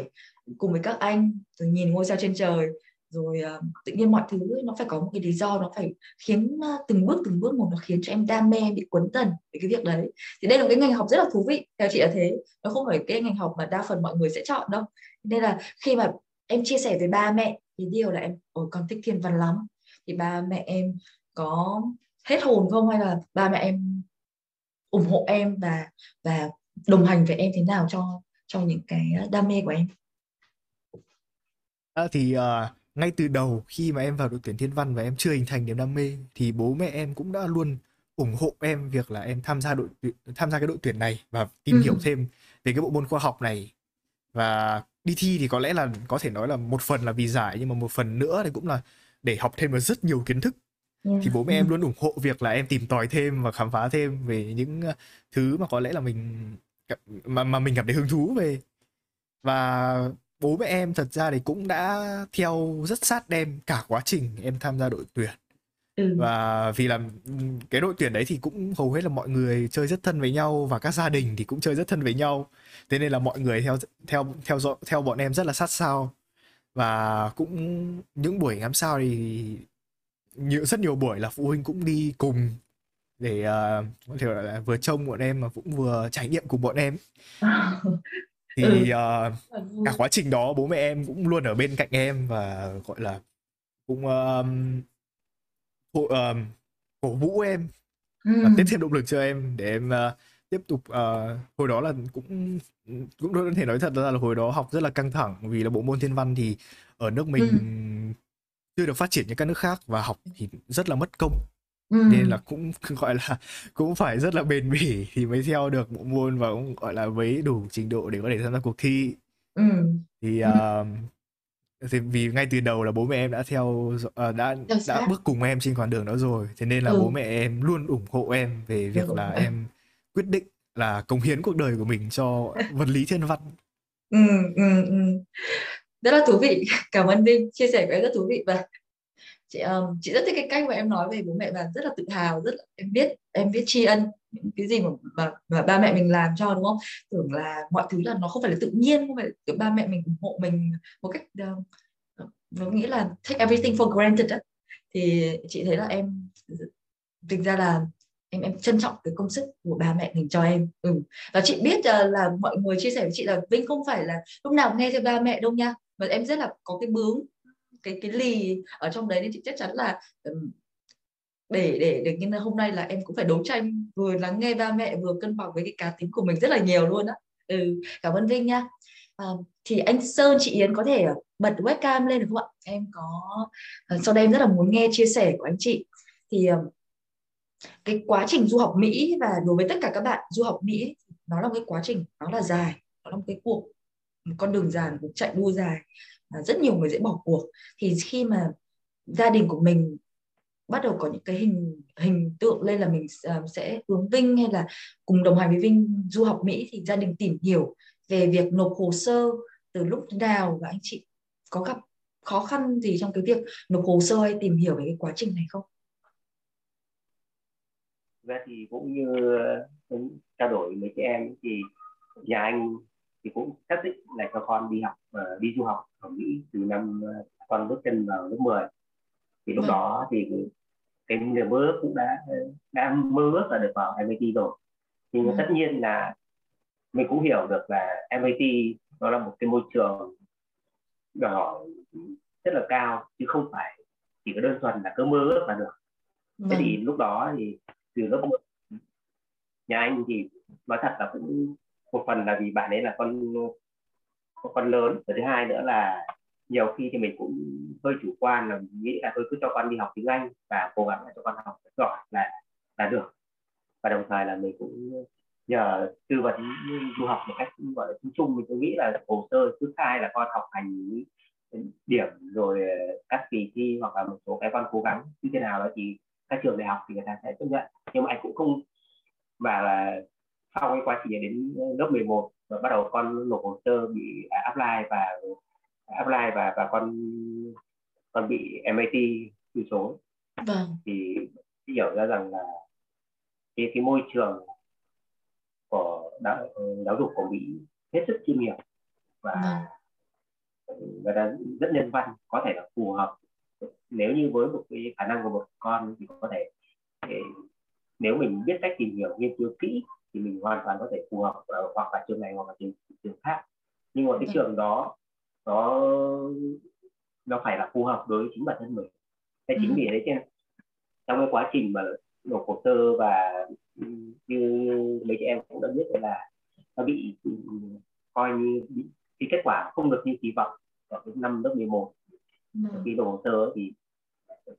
cùng với các anh rồi nhìn ngôi sao trên trời rồi uh, tự nhiên mọi thứ nó phải có một cái lý do nó phải khiến uh, từng bước từng bước một nó khiến cho em đam mê em bị quấn tần với cái việc đấy. Thì đây là cái ngành học rất là thú vị theo chị là thế. Nó không phải cái ngành học mà đa phần mọi người sẽ chọn đâu nên là khi mà em chia sẻ với ba mẹ thì điều là em ôi con thích thiên văn lắm. Thì ba mẹ em có hết hồn không? Hay là ba mẹ em ủng hộ em và và đồng hành với em thế nào cho cho những cái đam mê của em? À, thì uh, ngay từ đầu khi mà em vào đội tuyển thiên văn và em chưa hình thành niềm đam mê thì bố mẹ em cũng đã luôn ủng hộ em việc là em tham gia đội tham gia cái đội tuyển này và tìm ừ. hiểu thêm về cái bộ môn khoa học này. Và đi thi thì có lẽ là có thể nói là một phần là vì giải nhưng mà một phần nữa thì cũng là để học thêm được rất nhiều kiến thức. Yeah. thì bố mẹ em luôn ủng hộ việc là em tìm tòi thêm và khám phá thêm về những ờ, thứ mà có lẽ là mình mà mà mình cảm thấy hứng thú về. Và bố mẹ em thật ra thì cũng đã theo rất sát em cả quá trình em tham gia đội tuyển ừ. và vì là cái đội tuyển đấy thì cũng hầu hết là mọi người chơi rất thân với nhau và các gia đình thì cũng chơi rất thân với nhau thế nên là mọi người theo theo theo dõi theo bọn em rất là sát sao và cũng những buổi ngắm sao thì nhiều rất nhiều buổi là phụ huynh cũng đi cùng để uh, có thể là vừa trông bọn em mà cũng vừa trải nghiệm cùng bọn em thì ừ. uh, cả quá trình đó bố mẹ em cũng luôn ở bên cạnh em và gọi là cũng um, uh, cổ vũ em ừ. và tiếp thêm động lực cho em để em uh, tiếp tục uh, hồi đó là cũng cũng có thể nói thật ra là hồi đó học rất là căng thẳng vì là bộ môn thiên văn thì ở nước mình ừ. chưa được phát triển như các nước khác và học thì rất là mất công ừ. nên là cũng gọi là cũng phải rất là bền bỉ thì mới theo được bộ môn và cũng gọi là với đủ trình độ để có thể tham gia cuộc thi ừ. thì uh, thì vì ngay từ đầu là bố mẹ em đã theo uh, đã đã bước cùng em trên con đường đó rồi. Thế nên là ừ. bố mẹ em luôn ủng hộ em về việc là em quyết định là cống hiến cuộc đời của mình cho vật lý thiên văn. Ừ, ừ, ừ. rất là thú vị. Cảm ơn Vinh chia sẻ với rất thú vị. Và chị um, chị rất thích cái cách mà em nói về bố mẹ và rất là tự hào rất là, em biết em biết tri ân những cái gì mà, mà mà ba mẹ mình làm cho đúng không tưởng là mọi thứ là nó không phải là tự nhiên không phải là ba mẹ mình ủng hộ mình một cách uh, nó nghĩ là take everything for granted đó. thì chị thấy là em thực ra là em em trân trọng cái công sức của ba mẹ mình cho em ừ. và chị biết uh, là mọi người chia sẻ với chị là Vinh không phải là lúc nào nghe theo ba mẹ đâu nha mà em rất là có cái bướng cái cái lì ở trong đấy nên chị chắc chắn là um, để để để như hôm nay là em cũng phải đấu tranh vừa lắng nghe ba mẹ vừa cân bằng với cái cá tính của mình rất là nhiều luôn á. Ừ cảm ơn Vinh nha. À, thì anh Sơn chị Yến có thể bật webcam lên được không ạ? Em có à, sau đây em rất là muốn nghe chia sẻ của anh chị. Thì à, cái quá trình du học Mỹ và đối với tất cả các bạn du học Mỹ nó là một cái quá trình nó là dài nó là một cái cuộc một con đường dài một cuộc chạy đua dài rất nhiều người dễ bỏ cuộc. Thì khi mà gia đình của mình bắt đầu có những cái hình hình tượng lên là mình à, sẽ hướng Vinh hay là cùng đồng hành với Vinh du học Mỹ thì gia đình tìm hiểu về việc nộp hồ sơ từ lúc nào và anh chị có gặp khó khăn gì trong cái việc nộp hồ sơ hay tìm hiểu về cái quá trình này không? Ra thì cũng như ờ, trao đổi với chị em thì nhà anh thì cũng xác định là cho con đi học ờ, đi du học ở Mỹ từ năm ờ, con bước chân vào lớp 10 thì lúc ừ. đó thì cái niềm mơ ước cũng đã đã mơ ước là được vào MIT rồi nhưng ừ. tất nhiên là mình cũng hiểu được là MIT nó là một cái môi trường đòi hỏi rất là cao chứ không phải chỉ có đơn thuần là cứ mơ ước là được ừ. thế thì lúc đó thì từ lớp một nhà anh thì nói thật là cũng một phần là vì bạn ấy là con con lớn và thứ hai nữa là nhiều khi thì mình cũng hơi chủ quan là nghĩ là tôi cứ cho con đi học tiếng Anh và cố gắng là cho con học giỏi là là được. Và đồng thời là mình cũng nhờ tư vấn du học một cách, gọi là, chung chung, mình cũng nghĩ là hồ sơ thứ hai là con học hành điểm rồi ờ, các kỳ thi hoặc là một số cái con cố gắng như thế nào đó thì các trường đại học thì người ta sẽ chấp nhận. Nhưng mà anh cũng không và là sau cái quá trình đến lớp 11 và bắt đầu con nộp hồ sơ bị à, apply và apply và và con con bị MIT từ chối vâng. thì hiểu ra rằng là cái cái môi trường của đạo, giáo dục của Mỹ hết sức chuyên nghiệp và vâng. người ta rất nhân văn có thể là phù hợp nếu như với một cái khả năng của một con thì có thể để, nếu mình biết cách tìm hiểu nghiên cứu kỹ thì mình hoàn toàn có thể phù hợp hoặc là trường này hoặc là trường trường khác nhưng mà cái vâng. trường đó nó nó phải là phù hợp đối với chính bản thân mình thế chính ừ. vì thế trên trong cái quá trình mà nộp hồ sơ và như mấy chị em cũng đã biết là nó bị coi như cái kết quả không được như kỳ vọng ở cái năm lớp 11 ừ. khi nộp hồ sơ thì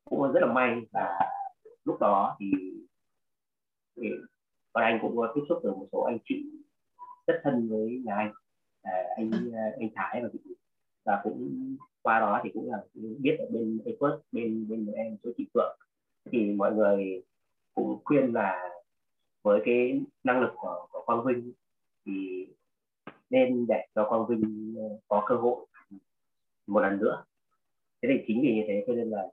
cũng rất là may và lúc đó thì, thì còn anh cũng tiếp xúc được một số anh chị rất thân với nhà anh à, anh ừ. anh Thái và và cũng qua đó thì cũng là biết ở bên Epos bên bên em chỗ chị Phượng. Thì mọi người cũng khuyên là với cái năng lực của, của Quang Vinh thì nên để cho Quang Vinh ờ, có cơ hội một lần nữa. Thế thì chính vì như thế cho nên là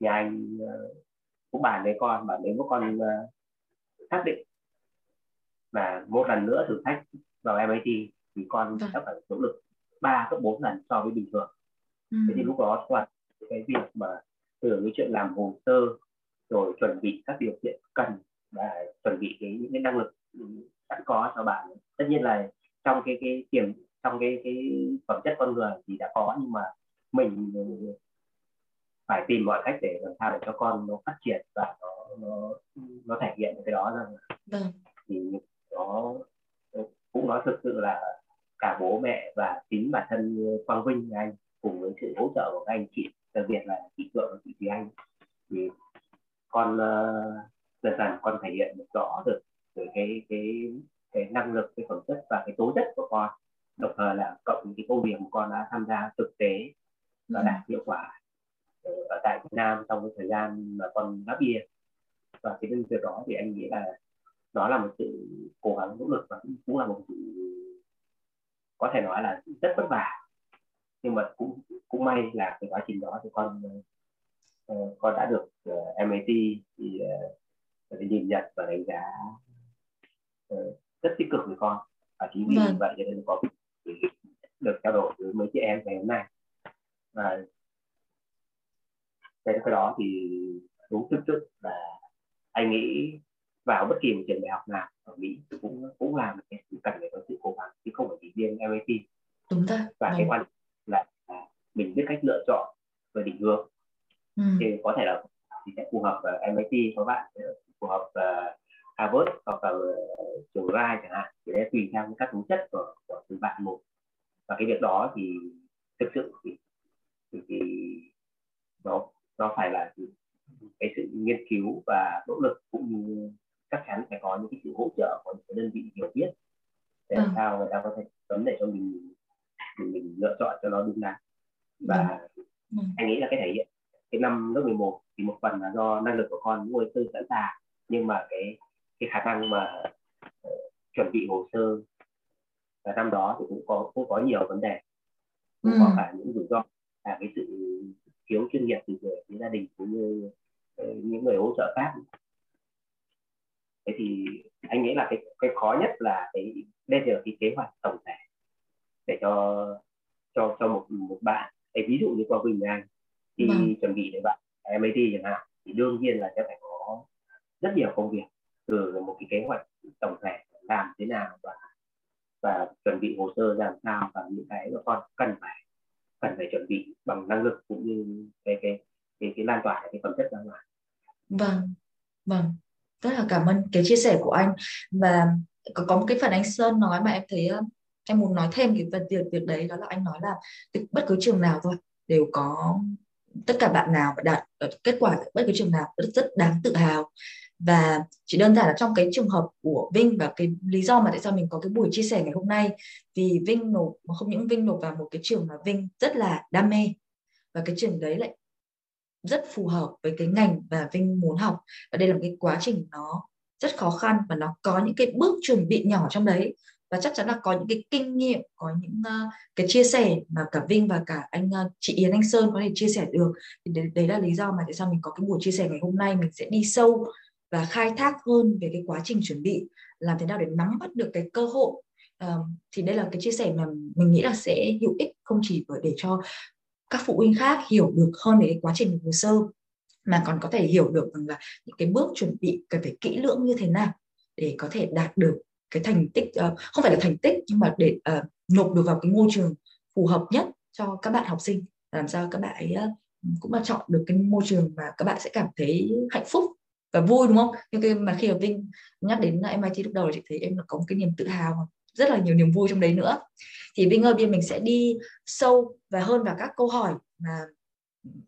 nhà anh ờ, cũng bàn với con bảo nếu có con uh, xác định và một lần nữa thử thách vào MIT thì con vâng. sẽ phải nỗ lực ba gấp bốn lần so với bình thường ừ. thế thì lúc đó thoạt cái việc mà từ cái chuyện làm hồ sơ rồi chuẩn bị các điều kiện cần và chuẩn bị cái những cái năng lực sẵn có cho bạn tất nhiên là trong cái cái tiềm trong cái cái phẩm chất con người thì đã có nhưng mà mình phải tìm mọi cách để làm sao để cho con nó phát triển và nó nó nó thể hiện cái đó rằng vâng. thì nó cũng nói thực sự là cả bố mẹ và chính bản thân Quang Vinh anh cùng với sự hỗ trợ của các anh chị đặc biệt là chị Phượng và chị Thùy Anh. Thì con uh, dần dần con thể hiện được rõ được cái cái cái năng lực cái phẩm chất và cái tố chất của con. Đồng thời là cộng những cái công việc của con đã tham gia thực tế và ừ. đạt hiệu quả ở tại Việt Nam trong cái thời gian mà con đáp bia. Và cái việc đó thì anh nghĩ là đó là một sự cố gắng nỗ lực và cũng là một sự có thể nói là rất vất vả. Nhưng mà cũng cũng may là cái quá trình đó thì con uh, con đã được uh, ờ, MIT thì uh, nhìn nhận và đánh giá uh, rất tích cực với con. Và chính vì vâng. vậy cho nên có được trao đổi với mấy chị em ngày hôm nay. Và cái đó thì đúng thực sự là anh nghĩ vào bất kỳ một trường đại học nào ở Mỹ cũng cũng làm cái cần phải có sự cố gắng chứ không phải chỉ riêng MIT đúng rồi. Và đúng. cái quan là, là mình biết cách lựa chọn và định hướng. Ừ. thì có thể là thì sẽ phù hợp ở MIT có bạn phù hợp uh, Harvard hoặc là uh, trường Rice chẳng hạn. Thì sẽ tùy theo các tính chất của, của từng bạn một. Và cái việc đó thì thực sự thì, thì, thì nó nó phải là cái sự nghiên cứu và nỗ lực cũng như chắc chắn phải có những cái sự hỗ trợ của những đơn vị hiểu biết để làm ừ. sao người ta có thể vấn để cho mình mình, mình lựa chọn cho nó đúng đắn và ừ. anh nghĩ là cái thể hiện cái năm lớp 11 thì một phần là do năng lực của con nuôi tư sẵn sàng nhưng mà cái cái khả năng mà uh, chuẩn bị hồ sơ và năm đó thì cũng có cũng có nhiều vấn đề cũng ừ. có cả những rủi ro là cái sự thiếu chuyên nghiệp từ phía gia đình cũng như uh, những người hỗ trợ khác thế thì anh nghĩ là cái cái khó nhất là cái bây giờ cái kế hoạch tổng thể để cho cho cho một một bạn. Thế ví dụ như qua Quỳnh Anh khi vâng. chuẩn bị để bạn MIT chẳng hạn thì đương nhiên là sẽ phải có rất nhiều công việc từ một cái kế hoạch tổng thể làm thế nào và và chuẩn bị hồ sơ làm sao và những cái mà con cần phải cần phải chuẩn bị bằng năng lực cũng như cái cái cái, cái lan tỏa cái phẩm chất ra ngoài. Vâng vâng rất là cảm ơn cái chia sẻ của anh. Và có có một cái phần anh Sơn nói mà em thấy um, em muốn nói thêm cái phần việc việc đấy đó là anh nói là bất cứ trường nào thôi đều có tất cả bạn nào đạt kết quả bất cứ trường nào rất, rất đáng tự hào. Và chỉ đơn giản là trong cái trường hợp của Vinh và cái lý do mà tại sao mình có cái buổi chia sẻ ngày hôm nay vì Vinh nộp không những Vinh nộp vào một cái trường mà Vinh rất là đam mê. Và cái trường đấy lại rất phù hợp với cái ngành và Vinh muốn học. Và đây là một cái quá trình nó rất khó khăn và nó có những cái bước chuẩn bị nhỏ trong đấy. Và chắc chắn là có những cái kinh nghiệm có những uh, cái chia sẻ mà cả Vinh và cả anh uh, chị Yến Anh Sơn có thể chia sẻ được. Thì đấy, đấy là lý do mà tại sao mình có cái buổi chia sẻ ngày hôm nay. Mình sẽ đi sâu và khai thác hơn về cái quá trình chuẩn bị làm thế nào để nắm bắt được cái cơ hội. Uh, thì đây là cái chia sẻ mà mình nghĩ là sẽ hữu ích không chỉ để cho các phụ huynh khác hiểu được hơn về quá trình hồ sơ mà còn có thể hiểu được rằng là những cái bước chuẩn bị cần phải kỹ lưỡng như thế nào để có thể đạt được cái thành tích uh, không phải là thành tích nhưng mà để uh, nộp được vào cái môi trường phù hợp nhất cho các bạn học sinh làm sao các bạn ấy uh, cũng là chọn được cái môi trường mà các bạn sẽ cảm thấy hạnh phúc và vui đúng không? Nhưng cái mà khi mà Vinh nhắc đến MIT lúc đầu chị thấy em là có một cái niềm tự hào rất là nhiều niềm vui trong đấy nữa. Thì Vinh ơi, bên mình sẽ đi sâu và hơn vào các câu hỏi mà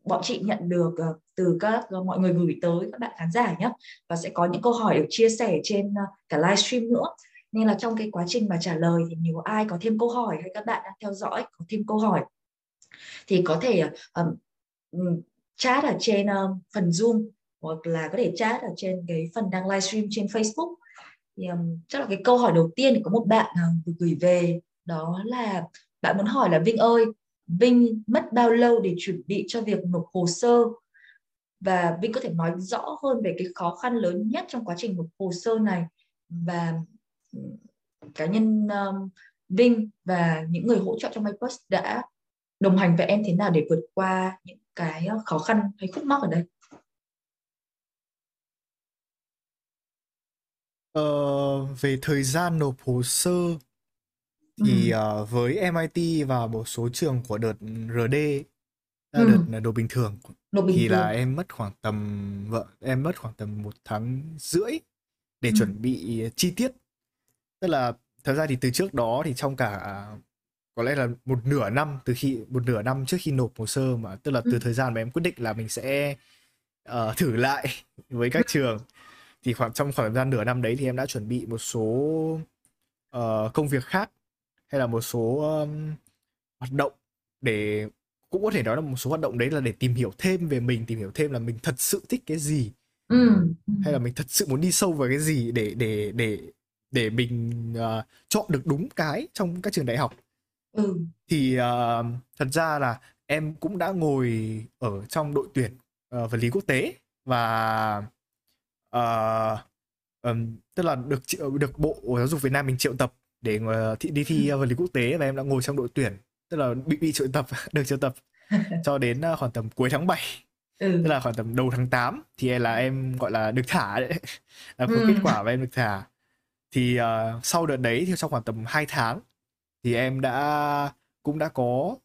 bọn chị nhận được ờ, từ các ờ, mọi người gửi tới các bạn khán giả nhé và sẽ có những câu hỏi được chia sẻ trên ờ, cả livestream nữa. Nên là trong cái quá trình mà trả lời thì nếu ai có thêm câu hỏi hay các bạn đang theo dõi có thêm câu hỏi thì có thể um, chat ở trên um, phần zoom hoặc là có thể chat ở trên cái phần đang livestream trên Facebook. Thì um, chắc là cái câu hỏi đầu tiên thì có một bạn uh, gửi về đó là bạn muốn hỏi là Vinh ơi Vinh mất bao lâu để chuẩn bị cho việc nộp hồ sơ và Vinh có thể nói rõ hơn về cái khó khăn lớn nhất trong quá trình nộp hồ sơ này và ừ, cá nhân um, Vinh và những người hỗ trợ trong MyPost đã đồng hành với em thế nào để vượt qua những cái khó khăn hay khúc mắc ở đây? Ờ, về thời gian nộp hồ sơ thì ừ. uh, với MIT và một số trường của đợt RD ừ. đợt nộp bình thường nộp bình thì thường. là em mất khoảng tầm vợ em mất khoảng tầm một tháng rưỡi để ừ. chuẩn bị chi tiết tức là thật ra thì từ trước đó thì trong cả có lẽ là một nửa năm từ khi một nửa năm trước khi nộp hồ sơ mà tức là từ ừ. thời gian mà em quyết định là mình sẽ uh, thử lại với các trường thì khoảng trong khoảng thời gian nửa năm đấy thì em đã chuẩn bị một số uh, công việc khác hay là một số um, hoạt động để cũng có thể nói là một số hoạt động đấy là để tìm hiểu thêm về mình tìm hiểu thêm là mình thật sự thích cái gì ừ. hay là mình thật sự muốn đi sâu vào cái gì để để để để mình uh, chọn được đúng cái trong các trường đại học ừ. thì uh, thật ra là em cũng đã ngồi ở trong đội tuyển uh, vật lý quốc tế và uh, um, tức là được được bộ giáo dục Việt Nam mình triệu tập để uh, thị, đi thi vật lý quốc tế và em đã ngồi trong đội tuyển tức là bị bị triệu tập được triệu tập cho đến uh, khoảng tầm cuối tháng 7 ừ. tức là khoảng tầm đầu tháng 8 thì là em gọi là được thả đấy là có ừ. kết quả và em được thả thì uh, sau đợt đấy thì trong khoảng tầm 2 tháng thì em đã cũng đã có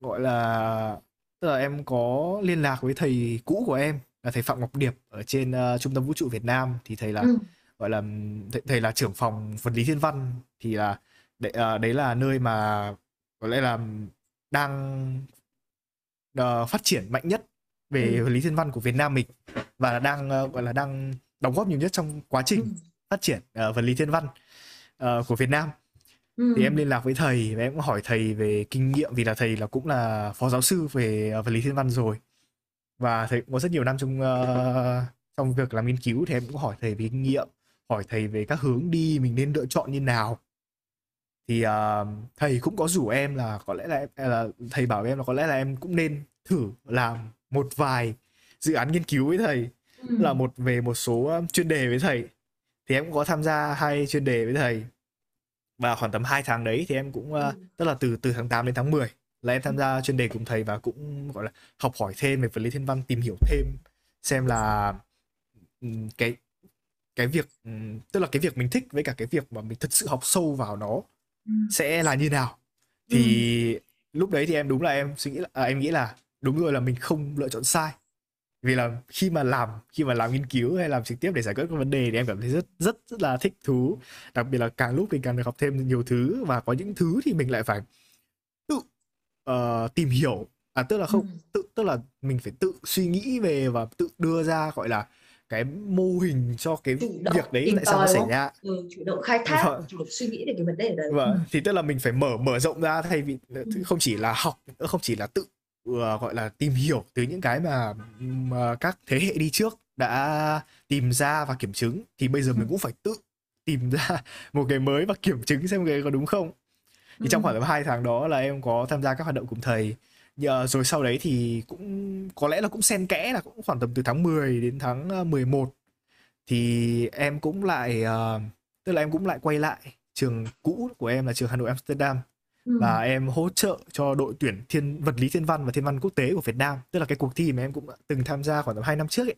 gọi là tức là em có liên lạc với thầy cũ của em là thầy Phạm Ngọc Điệp ở trên uh, trung tâm vũ trụ Việt Nam thì thầy là ừ. Gọi là thầy, thầy là trưởng phòng vật lý thiên văn thì là đấy, uh, đấy là nơi mà có lẽ là đang uh, phát triển mạnh nhất về ừ. vật lý thiên văn của Việt Nam mình và đang uh, gọi là đang đóng góp nhiều nhất trong quá trình ừ. phát triển uh, vật lý thiên văn uh, của Việt Nam ừ. thì em liên lạc với thầy và em cũng hỏi thầy về kinh nghiệm vì là thầy là cũng là phó giáo sư về vật lý thiên văn rồi và thầy cũng có rất nhiều năm trong uh, trong việc làm nghiên cứu thì em cũng hỏi thầy về kinh nghiệm hỏi thầy về các hướng đi mình nên lựa chọn như nào. Thì uh, thầy cũng có rủ em là có lẽ là, là thầy bảo em là có lẽ là em cũng nên thử làm một vài dự án nghiên cứu với thầy ừ. là một về một số chuyên đề với thầy. Thì em cũng có tham gia hai chuyên đề với thầy. Và khoảng tầm 2 tháng đấy thì em cũng uh, tức là từ từ tháng 8 đến tháng 10 là em tham gia chuyên đề cùng thầy và cũng gọi là học hỏi thêm về vật lý thiên văn tìm hiểu thêm xem là cái cái việc tức là cái việc mình thích với cả cái việc mà mình thật sự học sâu vào nó sẽ là như nào. Thì ừ. lúc đấy thì em đúng là em suy nghĩ là à, em nghĩ là đúng rồi là mình không lựa chọn sai. Vì là khi mà làm khi mà làm nghiên cứu hay làm trực tiếp để giải quyết các vấn đề thì em cảm thấy rất rất rất là thích thú. Đặc biệt là càng lúc mình càng được học thêm nhiều thứ và có những thứ thì mình lại phải tự uh, tìm hiểu. À tức là không ừ. tự tức là mình phải tự suy nghĩ về và tự đưa ra gọi là cái mô hình cho cái động, việc đấy tại sao nó xảy ra ừ, chủ động khai thác vâng. chủ động suy nghĩ về cái vấn đề đấy vâng. Ừ. thì tức là mình phải mở mở rộng ra thay vì ừ. không chỉ là học không chỉ là tự uh, gọi là tìm hiểu từ những cái mà, mà các thế hệ đi trước đã tìm ra và kiểm chứng thì bây giờ mình ừ. cũng phải tự tìm ra một cái mới và kiểm chứng xem cái có đúng không thì ừ. trong khoảng hai tháng đó là em có tham gia các hoạt động cùng thầy Nhờ, rồi sau đấy thì cũng có lẽ là cũng xen kẽ là cũng khoảng tầm từ tháng 10 đến tháng 11 ờ, thì em cũng lại uh, tức là em cũng lại quay lại trường cũ của em là trường Hà Nội Amsterdam ừ. và em hỗ trợ cho đội tuyển thiên vật lý thiên văn và thiên văn quốc tế của Việt Nam tức là cái cuộc thi mà em cũng từng tham gia khoảng tầm 2 năm trước ấy.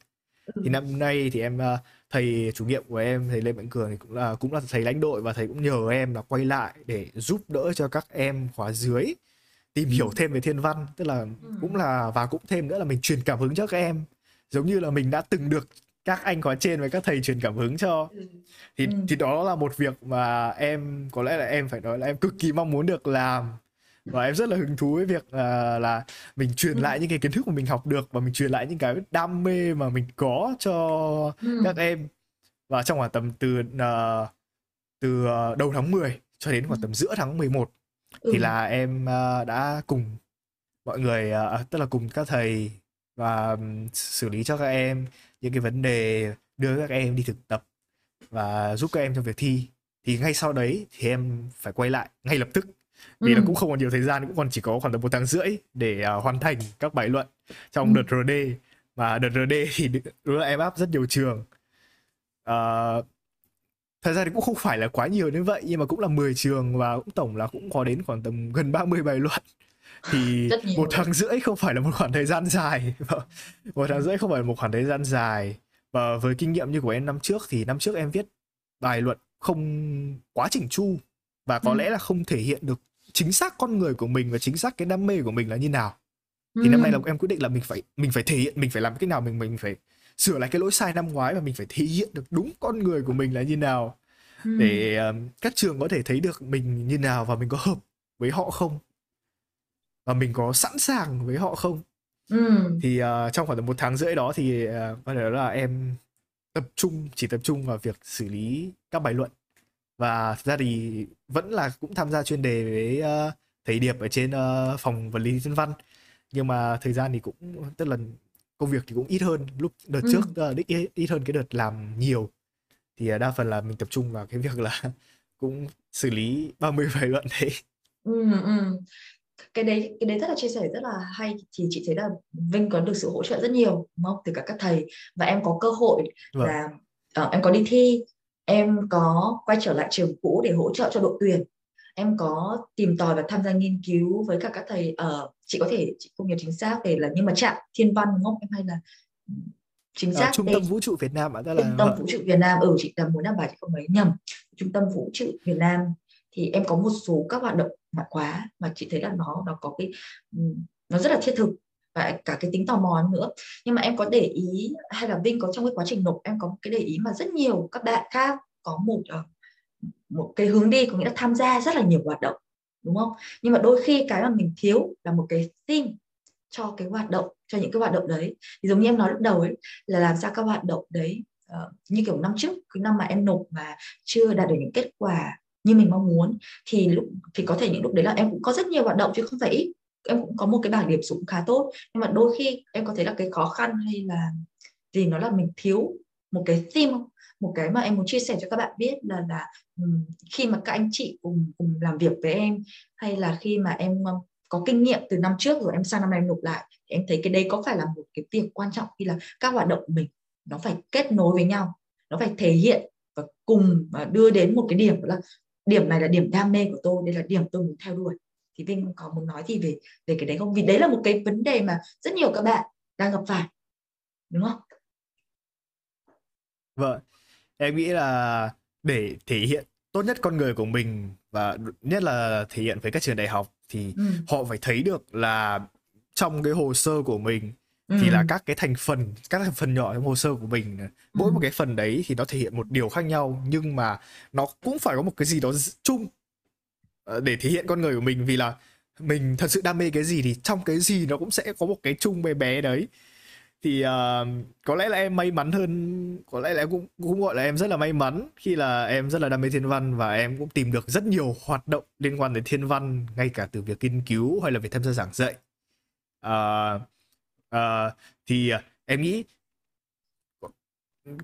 Ừ. thì năm nay thì em uh, thầy chủ nhiệm của em thầy Lê Mạnh Cường thì cũng là cũng là thầy lãnh đội và thầy cũng nhờ em là quay lại để giúp đỡ cho các em khóa dưới tìm hiểu ừ. thêm về thiên văn tức là ừ. cũng là và cũng thêm nữa là mình truyền cảm hứng cho các em giống như là mình đã từng được các anh khóa trên với các thầy truyền cảm hứng cho ừ. thì ừ. thì đó là một việc mà em có lẽ là em phải nói là em cực kỳ mong muốn được làm và em rất là hứng thú với việc uh, là mình truyền ừ. lại những cái kiến thức mà mình học được và mình truyền lại những cái đam mê mà mình có cho ừ. các em và trong khoảng tầm từ uh, từ uh, đầu tháng 10 cho đến khoảng tầm giữa tháng 11 ừ. thì là em uh, đã cùng mọi người uh, tức là cùng các thầy và um, xử lý cho các em những cái vấn đề đưa các em đi thực tập và giúp các em trong việc thi thì ngay sau đấy thì em phải quay lại ngay lập tức vì ừ. nó cũng không còn nhiều thời gian cũng còn chỉ có khoảng tầm một tháng rưỡi để uh, hoàn thành các bài luận trong ừ. đợt RD và đợt RD thì đúng là em áp rất nhiều trường uh, thật ra thì cũng không phải là quá nhiều như vậy nhưng mà cũng là 10 trường và cũng tổng là cũng có đến khoảng tầm gần 30 bài luận. Thì một tháng rưỡi không phải là một khoảng thời gian dài. Một tháng rưỡi không phải là một khoảng thời gian dài. Và với kinh nghiệm như của em năm trước thì năm trước em viết bài luận không quá chỉnh chu và có ừ. lẽ là không thể hiện được chính xác con người của mình và chính xác cái đam mê của mình là như nào. Thì ừ. năm nay là em quyết định là mình phải mình phải thể hiện mình phải làm cái nào mình mình phải sửa lại cái lỗi sai năm ngoái và mình phải thể hiện được đúng con người của mình là như nào. Ừ. để um, các trường có thể thấy được mình như nào và mình có hợp với họ không? Và mình có sẵn sàng với họ không? Ừ. thì uh, trong khoảng một tháng rưỡi đó thì uh, có thể là em tập trung chỉ tập trung vào việc xử lý các bài luận. Và thật ra thì vẫn là cũng tham gia chuyên đề với uh, thầy Điệp ở trên uh, phòng vật lý thiên văn. Nhưng mà thời gian thì cũng tức là công việc thì cũng ít hơn. Lúc đợt ừ. trước uh, ít, ít hơn cái đợt làm nhiều. Thì uh, đa phần là mình tập trung vào cái việc là cũng xử lý 30 bài luận đấy. Ừ, ừ. cái đấy cái đấy rất là chia sẻ rất là hay. Thì chị thấy là Vinh có được sự hỗ trợ rất nhiều đúng không? Từ cả các thầy. Và em có cơ hội vâng. là uh, em có đi thi. Em có quay trở lại trường cũ để hỗ trợ cho đội tuyển em có tìm tòi và tham gia nghiên cứu với cả các thầy ở uh, chị có thể chị không nhớ chính xác về là nhưng mà chạm thiên văn đúng không? Em hay là chính xác trung tâm vũ trụ Việt Nam ạ là trung tâm vũ trụ Việt Nam ở ừ, chị tầm muốn làm bài chị không mấy nhầm. Trung tâm vũ trụ Việt Nam thì em có một số các hoạt động ngoại khóa mà chị thấy là nó nó có cái nó rất là thiết thực và cả cái tính tò mò nữa. Nhưng mà em có để ý hay là Vinh có trong cái quá trình nộp em có cái để ý mà rất nhiều các bạn khác có một uh, một cái hướng đi có nghĩa là tham gia rất là nhiều hoạt động đúng không? Nhưng mà đôi khi cái mà mình thiếu là một cái theme cho cái hoạt động cho những cái hoạt động đấy. Thì giống như em nói lúc đầu ấy là làm sao các hoạt động đấy uh, như kiểu năm trước cái năm mà em nộp mà chưa đạt được những kết quả như mình mong muốn thì lúc thì có thể những lúc đấy là em cũng có rất nhiều hoạt động chứ không phải ít. Em cũng có một cái bảng điểm số khá tốt nhưng mà đôi khi em có thấy là cái khó khăn hay là gì nó là mình thiếu một cái theme một cái mà em muốn chia sẻ cho các bạn biết là là khi mà các anh chị cùng cùng làm việc với em, hay là khi mà em ờ, có kinh nghiệm từ năm trước rồi em sang năm nay em nộp lại, thì em thấy cái đấy có phải là một cái việc quan trọng khi là các hoạt động của mình nó phải kết nối với nhau, nó phải thể hiện và cùng và đưa đến một cái điểm là, điểm này là điểm đam mê của tôi, đây là điểm tôi muốn theo đuổi. Thì Vinh có muốn nói gì về về cái đấy không? Vì đấy là một cái vấn đề mà rất nhiều các bạn đang gặp phải, đúng không? Vâng em nghĩ là để thể hiện tốt nhất con người của mình và nhất là thể hiện với các trường đại học thì ừ. họ phải thấy được là trong cái hồ sơ của mình ừ. thì là các cái thành phần các thành phần nhỏ trong hồ sơ của mình mỗi ừ. một cái phần đấy thì nó thể hiện một điều khác nhau nhưng mà nó cũng phải có một cái gì đó chung ờ, để thể hiện con người của mình vì là mình thật sự đam mê cái gì thì trong cái gì nó cũng sẽ có một cái chung bé bé đấy thì uh, có lẽ là em may mắn hơn có lẽ là em cũng cũng gọi là em rất là may mắn khi là em rất là đam mê thiên văn và em cũng tìm được rất nhiều hoạt động liên quan đến thiên văn ngay cả từ việc nghiên cứu hay là việc tham gia giảng dạy uh, uh, thì uh, em nghĩ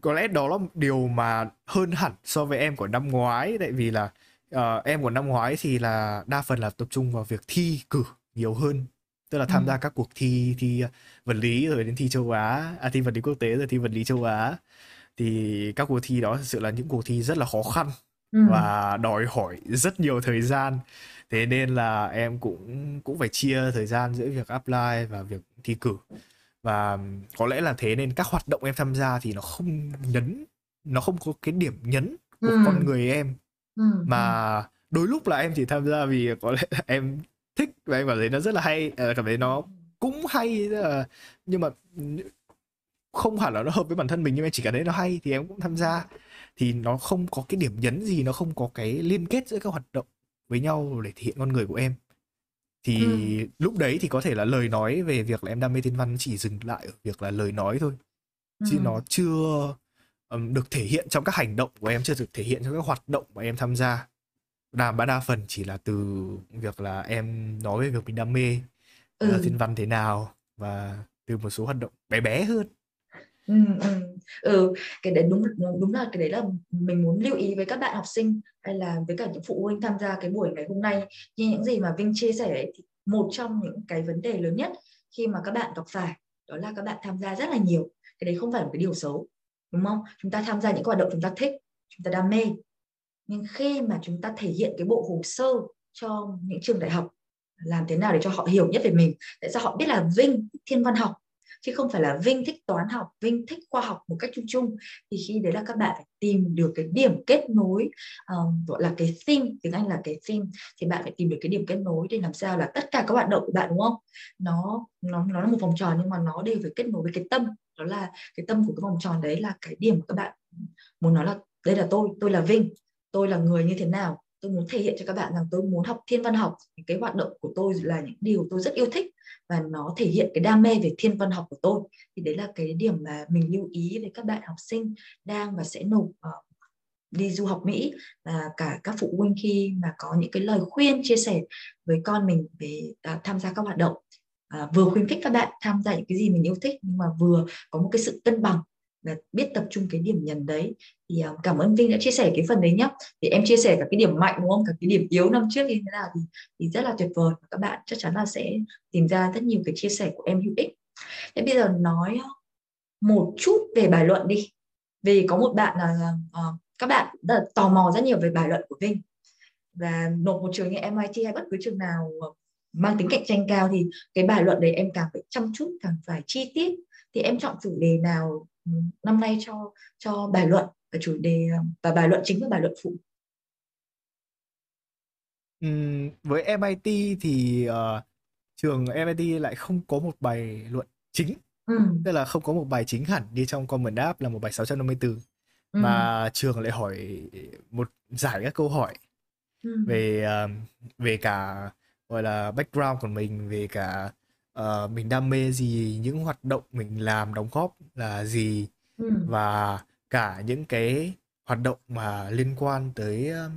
có lẽ đó là điều mà hơn hẳn so với em của năm ngoái tại vì là uh, em của năm ngoái thì là đa phần là tập trung vào việc thi cử nhiều hơn tức là tham ừ. gia các cuộc thi thi vật lý rồi đến thi châu Á à thi vật lý quốc tế rồi thi vật lý châu Á thì các cuộc thi đó thực sự là những cuộc thi rất là khó khăn ừ. và đòi hỏi rất nhiều thời gian thế nên là em cũng cũng phải chia thời gian giữa việc apply và việc thi cử và có lẽ là thế nên các hoạt động em tham gia thì nó không nhấn nó không có cái điểm nhấn của ừ. con người em ừ. mà đôi lúc là em chỉ tham gia vì có lẽ là em thích và em cảm thấy nó rất là hay ờ, cảm thấy nó cũng hay nhưng mà không hẳn là nó hợp với bản thân mình nhưng em chỉ cảm thấy nó hay thì em cũng tham gia. Thì nó không có cái điểm nhấn gì nó không có cái liên kết giữa các hoạt động với nhau để thể hiện con người của em. Thì ừ. lúc đấy thì có thể là lời nói về việc là em đam mê thiên văn chỉ dừng lại ở việc là lời nói thôi. Ừ. chứ nó chưa um, được thể hiện trong các hành động của em chưa được thể hiện trong các hoạt động mà em tham gia. Đa đa phần chỉ là từ việc là em nói về việc mình đam mê ừ. là thiên văn thế nào và từ một số hoạt động bé bé hơn. Ừ, ừ. ừ cái đấy đúng đúng là cái đấy là mình muốn lưu ý với các bạn học sinh hay là với cả những phụ huynh tham gia cái buổi ngày hôm nay. Như những gì mà Vinh chia sẻ ấy, thì một trong những cái vấn đề lớn nhất khi mà các bạn gặp phải đó là các bạn tham gia rất là nhiều. Cái đấy không phải là một cái điều xấu đúng không? Chúng ta tham gia những hoạt động chúng ta thích chúng ta đam mê. Nhưng khi mà chúng ta thể hiện cái bộ hồ sơ cho những trường đại học làm thế nào để cho họ hiểu nhất về mình. Tại sao họ biết là vinh thiên văn học chứ không phải là vinh thích toán học vinh thích khoa học một cách chung chung? Thì khi đấy là các bạn phải tìm được cái điểm kết nối um, gọi là cái theme tiếng anh là cái theme thì bạn phải tìm được cái điểm kết nối để làm sao là tất cả các hoạt động của bạn đúng không? Nó nó nó là một vòng tròn nhưng mà nó đều phải kết nối với cái tâm. Đó là cái tâm của cái vòng tròn đấy là cái điểm mà các bạn muốn nói là đây là tôi tôi là vinh tôi là người như thế nào? Tôi muốn thể hiện cho các bạn rằng tôi muốn học thiên văn học. Cái hoạt động của tôi là những điều tôi rất yêu thích và nó thể hiện cái đam mê về thiên văn học của tôi. Thì đấy là cái điểm mà mình lưu ý với các bạn học sinh đang và sẽ nộp ờ, đi du học Mỹ. Và cả các phụ huynh khi mà có những cái lời khuyên chia sẻ với con mình về à, tham gia các hoạt động. À, vừa khuyến khích các bạn tham gia những cái gì mình yêu thích nhưng mà vừa có một cái sự cân bằng và biết tập trung cái điểm nhấn đấy. Thì uh, cảm ơn Vinh đã chia sẻ cái phần đấy nhé thì em chia sẻ cả cái điểm mạnh đúng không? Cả cái điểm yếu năm trước như thế nào thì thì rất là tuyệt vời. Các bạn chắc chắn là sẽ tìm ra rất nhiều cái chia sẻ của em hữu ích. Thế bây giờ nói à, một chút về bài luận đi. Vì có một bạn là uh, các bạn đã tò mò rất nhiều về bài luận của Vinh. Và nộp một trường như MIT hay bất cứ trường nào mang tính cạnh tranh cao thì cái bài luận đấy em càng phải chăm chút càng phải chi tiết. Thì em chọn chủ đề nào năm nay cho cho bài luận và chủ đề và bài luận chính và bài luận phụ uhm, với MIT thì uh, trường MIT lại không có một bài luận chính ừ. tức là không có một bài chính hẳn đi trong comment app là một bài 654 ừ. mà trường lại hỏi một giải các câu hỏi ừ. về uh, về cả gọi là background của mình về cả uh, mình đam mê gì những hoạt động mình làm đóng góp là gì ừ. và cả những cái hoạt động mà liên quan tới um,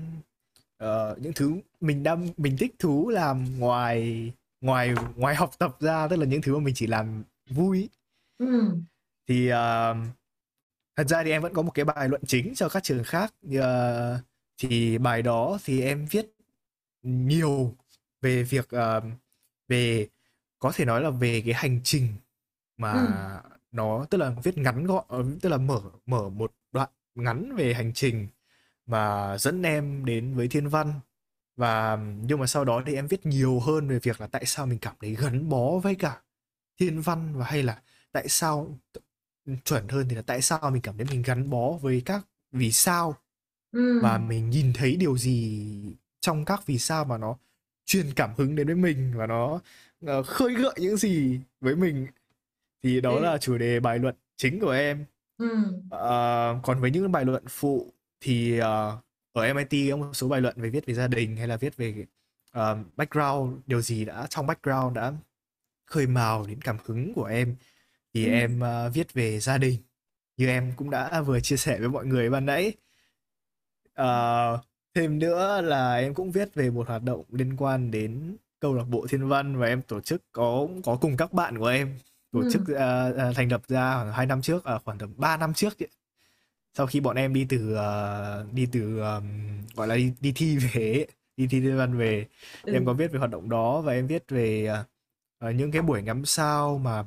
uh, những thứ mình đam mình thích thú làm ngoài ngoài ngoài học tập ra tức là những thứ mà mình chỉ làm vui ừ. thì uh, thật ra thì em vẫn có một cái bài luận chính cho các trường khác uh, thì bài đó thì em viết nhiều về việc uh, về có thể nói là về cái hành trình mà ừ. nó tức là viết ngắn gọn ờ, tức là mở mở một đoạn ngắn về hành trình mà dẫn em đến với thiên văn và nhưng mà sau đó thì em viết nhiều hơn về việc là tại sao mình cảm thấy gắn bó với cả thiên văn và hay là tại sao chuẩn hơn thì là tại sao mình cảm thấy mình gắn bó với các vì sao ừ. và mình nhìn thấy điều gì trong các vì sao mà nó truyền cảm hứng đến với mình và nó uh, khơi gợi những gì với mình thì đó ừ. là chủ đề bài luận chính của em ừ. uh, còn với những bài luận phụ thì uh, ở MIT có một số bài luận về viết về gia đình hay là viết về uh, background điều gì đã trong background đã khơi mào đến cảm hứng của em thì ừ. em uh, viết về gia đình như em cũng đã vừa chia sẻ với mọi người ban nãy uh, thêm nữa là em cũng viết về một hoạt động liên quan đến câu lạc bộ thiên văn và em tổ chức có có cùng các bạn của em tổ ừ. chức uh, thành lập ra khoảng hai năm trước uh, khoảng tầm 3 năm trước ấy. sau khi bọn em đi từ uh, đi từ um, gọi là đi, đi thi về đi thi thiên văn về ừ. em có viết về hoạt động đó và em viết về uh, những cái buổi ngắm sao mà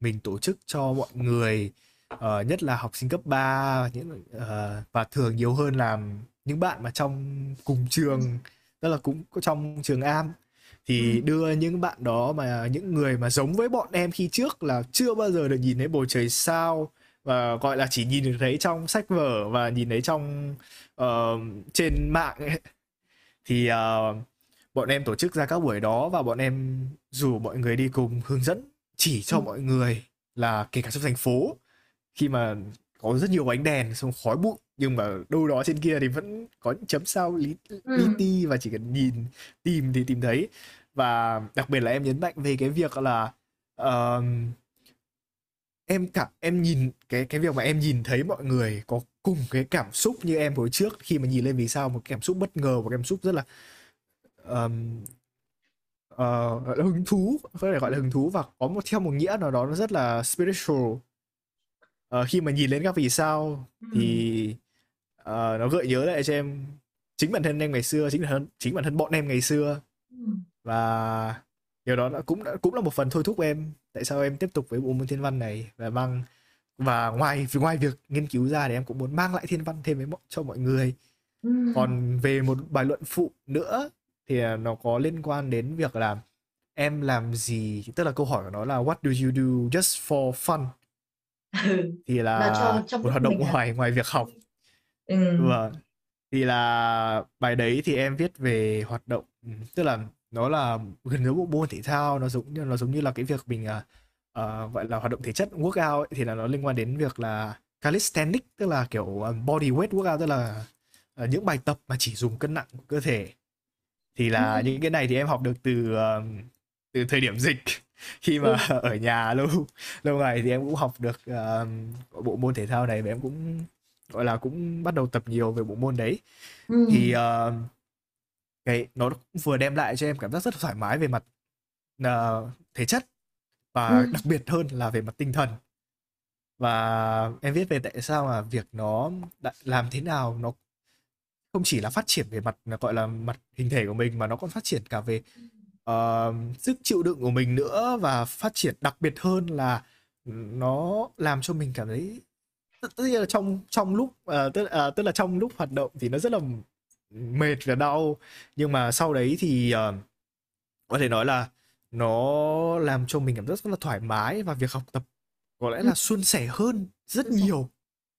mình tổ chức cho mọi người uh, nhất là học sinh cấp 3 những uh, và thường nhiều hơn là những bạn mà trong cùng trường tức là cũng trong trường am thì ừ. đưa những bạn đó mà những người mà giống với bọn em khi trước là chưa bao giờ được nhìn thấy bầu trời sao và gọi là chỉ nhìn được thấy trong sách vở và nhìn thấy trong uh, trên mạng ấy. thì uh, bọn em tổ chức ra các buổi đó và bọn em rủ mọi người đi cùng hướng dẫn chỉ cho ừ. mọi người là kể cả trong thành phố khi mà có rất nhiều ánh đèn xong khói bụi nhưng mà đâu đó trên kia thì vẫn có những chấm sao lý, lý ừ. ti và chỉ cần nhìn tìm thì tìm thấy. Và đặc biệt là em nhấn mạnh về cái việc là uh, em cả em nhìn cái cái việc mà em nhìn thấy mọi người có cùng cái cảm xúc như em hồi trước. Khi mà nhìn lên vì sao một cảm xúc bất ngờ một cảm xúc rất là um, uh, hứng thú có thể gọi là hứng thú và có một theo một nghĩa nào đó nó rất là spiritual. Uh, khi mà nhìn lên các vì sao thì uh, nó gợi nhớ lại cho em chính bản thân em ngày xưa chính bản thân chính bản thân bọn em ngày xưa. Và điều đó cũng cũng là một phần thôi thúc em tại sao em tiếp tục với bộ môn thiên văn này và mang và ngoài ngoài việc nghiên cứu ra thì em cũng muốn mang lại thiên văn thêm với cho mọi người. Còn về một bài luận phụ nữa thì nó có liên quan đến việc là em làm gì tức là câu hỏi của nó là what do you do just for fun? Ừ. thì là, là cho, một hoạt động ngoài à? ngoài việc học ừ. vâng thì là bài đấy thì em viết về hoạt động tức là nó là gần giống bộ môn thể thao nó giống như nó giống như là cái việc mình uh, gọi là hoạt động thể chất workout ấy, thì là nó liên quan đến việc là calisthenics tức là kiểu body weight workout tức là uh, những bài tập mà chỉ dùng cân nặng của cơ thể thì là ừ. những cái này thì em học được từ uh, từ thời điểm dịch khi mà ừ. ở nhà lâu lâu ngày thì em cũng học được uh, bộ môn thể thao này và em cũng gọi là cũng bắt đầu tập nhiều về bộ môn đấy ừ. thì uh, cái nó cũng vừa đem lại cho em cảm giác rất thoải mái về mặt uh, thể chất và ừ. đặc biệt hơn là về mặt tinh thần và em viết về tại sao mà việc nó làm thế nào nó không chỉ là phát triển về mặt gọi là mặt hình thể của mình mà nó còn phát triển cả về uh, sức chịu đựng của mình nữa và phát triển đặc biệt hơn là nó làm cho mình cảm thấy tất nhiên là trong trong lúc uh, tức uh, tức là trong lúc hoạt động thì nó rất là mệt và đau. Nhưng mà sau đấy thì uh, có thể nói là nó làm cho mình cảm giác rất là thoải mái và việc học tập có lẽ là suôn sẻ hơn rất nhiều.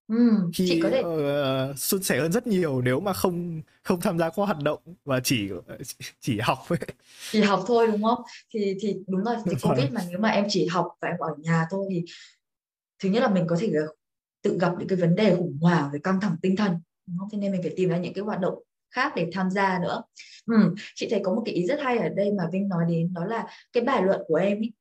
Ừ, khi chị có thể uh, suôn sẻ hơn rất nhiều nếu mà không không tham gia các hoạt động và chỉ chỉ học ấy. chỉ học thôi đúng không? Thì thì đúng rồi thì covid mà nếu mà em chỉ học và em ở nhà thôi thì thứ nhất là mình có thể tự gặp những cái vấn đề khủng hoảng về căng thẳng tinh thần đúng không? Thế nên mình phải tìm ra những cái hoạt động khác để tham gia nữa. Ừ, chị thấy có một cái ý rất hay ở đây mà Vinh nói đến đó là cái bài luận của em ý,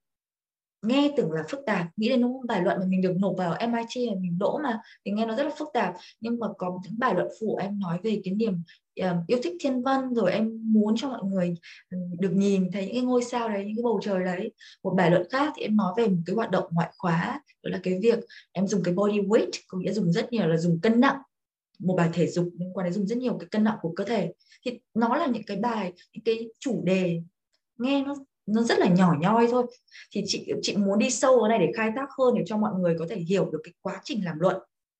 nghe tưởng là phức tạp nghĩ đến một bài luận mà mình được nộp vào MIT là mình đỗ mà thì nghe nó rất là phức tạp nhưng mà có những bài luận phụ em nói về cái niềm Ờ, yêu thích thiên văn rồi em muốn cho mọi người ừ, được nhìn thấy những cái ngôi sao đấy, những cái bầu trời đấy. Một bài luận khác thì em nói về một cái hoạt động ngoại khóa, đó là cái việc em dùng cái body weight, có nghĩa dùng rất nhiều là dùng cân nặng. Một bài thể dục liên quan đến dùng rất nhiều cái cân nặng của cơ thể. Thì nó là những cái bài, những cái chủ đề, nghe nó nó rất là nhỏ nhoi thôi. Thì chị chị muốn đi sâu vào này để khai thác hơn để cho mọi người có thể hiểu được cái quá trình làm luận.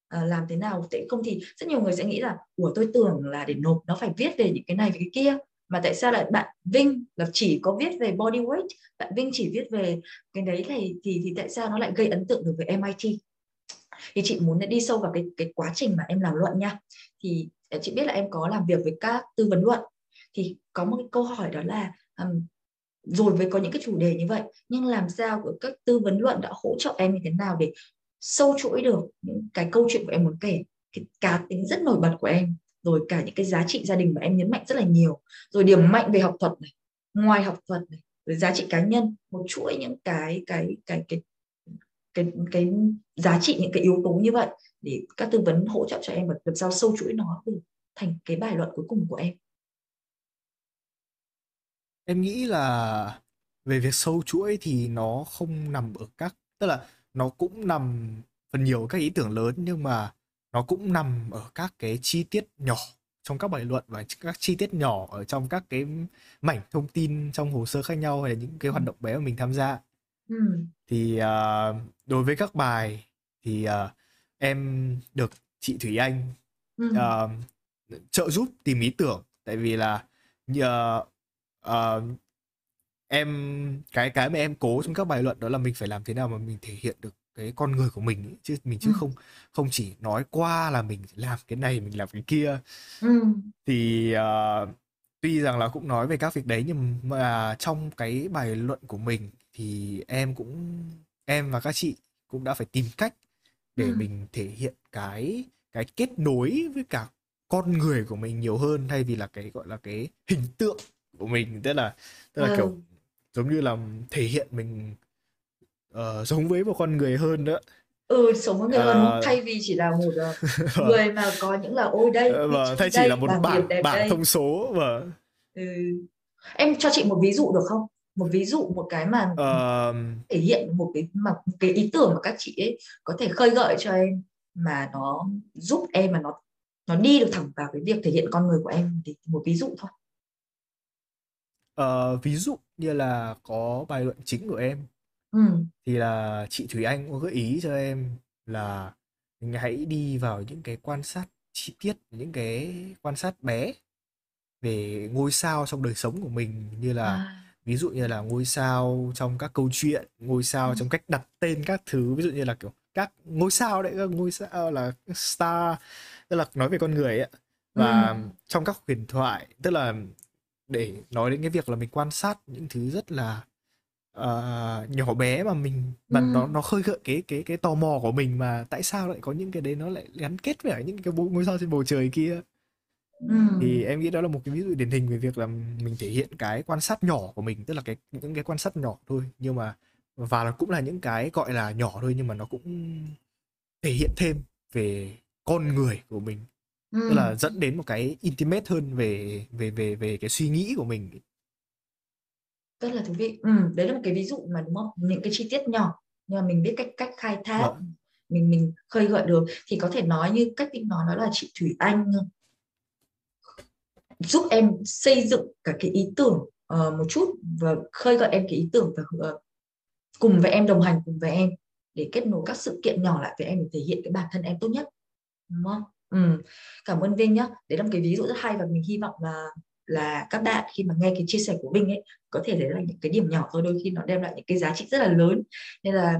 Ờ, làm thế nào tại không thì rất nhiều người sẽ nghĩ là của tôi tưởng là để nộp nó phải viết về những cái này về cái kia. Mà tại sao lại bạn Vinh là chỉ có viết về body weight bạn Vinh chỉ viết về cái đấy thì thì thì tại sao nó lại gây ấn tượng được với MIT thì chị muốn đi sâu vào cái cái quá trình mà em làm luận nha. Thì ờ, chị biết là em có làm việc với các tư vấn luận. Thì có một cái câu hỏi đó là um, rồi với có những cái chủ đề như vậy nhưng làm sao của các tư vấn luận đã hỗ trợ em như thế nào để sâu chuỗi được những cái câu chuyện của em muốn kể, cái cá tính rất nổi bật của em, rồi cả những cái giá trị gia đình mà em nhấn mạnh rất là nhiều. Rồi điểm mạnh về học thuật này, ngoài học thuật này, rồi giá trị cá nhân, một chuỗi những cái cái cái cái cái cái giá trị, những cái yếu tố như vậy để các tư vấn hỗ trợ cho em và làm sao sâu chuỗi nó thành cái bài luận cuối cùng của em. Em nghĩ là về việc sâu chuỗi thì nó không nằm ở các, tức là nó cũng nằm phần nhiều các ý tưởng lớn nhưng mà nó cũng nằm ở các cái chi tiết nhỏ trong các bài luận và các chi tiết nhỏ ở trong các cái mảnh thông tin trong hồ sơ khác nhau hay là những cái hoạt động bé mà mình tham gia ừ. thì uh, đối với các bài thì uh, em được chị Thủy Anh ừ. uh, trợ giúp tìm ý tưởng tại vì là nhờ uh, em cái cái mà em cố trong các bài luận đó là mình phải làm thế nào mà mình thể hiện được cái con người của mình chứ mình chứ ừ. không không chỉ nói qua là mình làm cái này mình làm cái kia ừ. thì uh, tuy rằng là cũng nói về các việc đấy nhưng mà trong cái bài luận của mình thì em cũng em và các chị cũng đã phải tìm cách để ừ. mình thể hiện cái cái kết nối với cả con người của mình nhiều hơn thay vì là cái gọi là cái hình tượng của mình tức là tức là ừ. kiểu giống như là thể hiện mình uh, giống với một con người hơn nữa ừ sống với người hơn à... thay vì chỉ là một uh, người mà có những là ôi đây vâng, thay chỉ đây, là một bảng bảng thông số và vâng. ừ. em cho chị một ví dụ được không? Một ví dụ một cái mà uh... thể hiện một cái mà cái ý tưởng mà các chị ấy có thể khơi gợi cho em mà nó giúp em mà nó nó đi được thẳng vào cái việc thể hiện con người của em thì một ví dụ thôi uh, ví dụ như là có bài luận chính của em ừ. thì là chị Thủy Anh có gợi ý cho em là mình hãy đi vào những cái quan sát chi tiết những cái quan sát bé về ngôi sao trong đời sống của mình như là à. ví dụ như là ngôi sao trong các câu chuyện ngôi sao ừ. trong cách đặt tên các thứ ví dụ như là kiểu các ngôi sao đấy các ngôi sao là star tức là nói về con người ấy và ừ. trong các huyền thoại tức là để nói đến cái việc là mình quan sát những thứ rất là uh, nhỏ bé mà mình mà ừ. nó nó khơi gợi cái cái cái tò mò của mình mà tại sao lại có những cái đấy nó lại gắn kết với những cái ngôi sao trên bầu trời kia ừ. thì em nghĩ đó là một cái ví dụ điển hình về việc là mình thể hiện cái quan sát nhỏ của mình tức là cái những cái quan sát nhỏ thôi nhưng mà và nó cũng là những cái gọi là nhỏ thôi nhưng mà nó cũng thể hiện thêm về con người của mình ừ. tức là dẫn đến một cái intimate hơn về về về về cái suy nghĩ của mình. Rất là thú vị. Ừ, đấy là một cái ví dụ mà đúng không? Những cái chi tiết nhỏ nhưng mà mình biết cách cách khai thác. Vâng. mình mình khơi gợi được. Thì có thể nói như cách định nói đó là chị Thủy Anh giúp em xây dựng cả cái ý tưởng uh, một chút và khơi gợi em cái ý tưởng và uh, cùng với em đồng hành cùng với em để kết nối các sự kiện nhỏ lại với em để thể hiện cái bản thân em tốt nhất. Đúng không? Ừ. Cảm ơn Vinh nhá. Đấy là một cái ví dụ rất hay và mình hy vọng là là các bạn khi mà nghe cái chia sẻ của Vinh ấy, có thể đấy là những cái điểm nhỏ thôi, đôi khi nó đem lại những cái giá trị rất là lớn nên là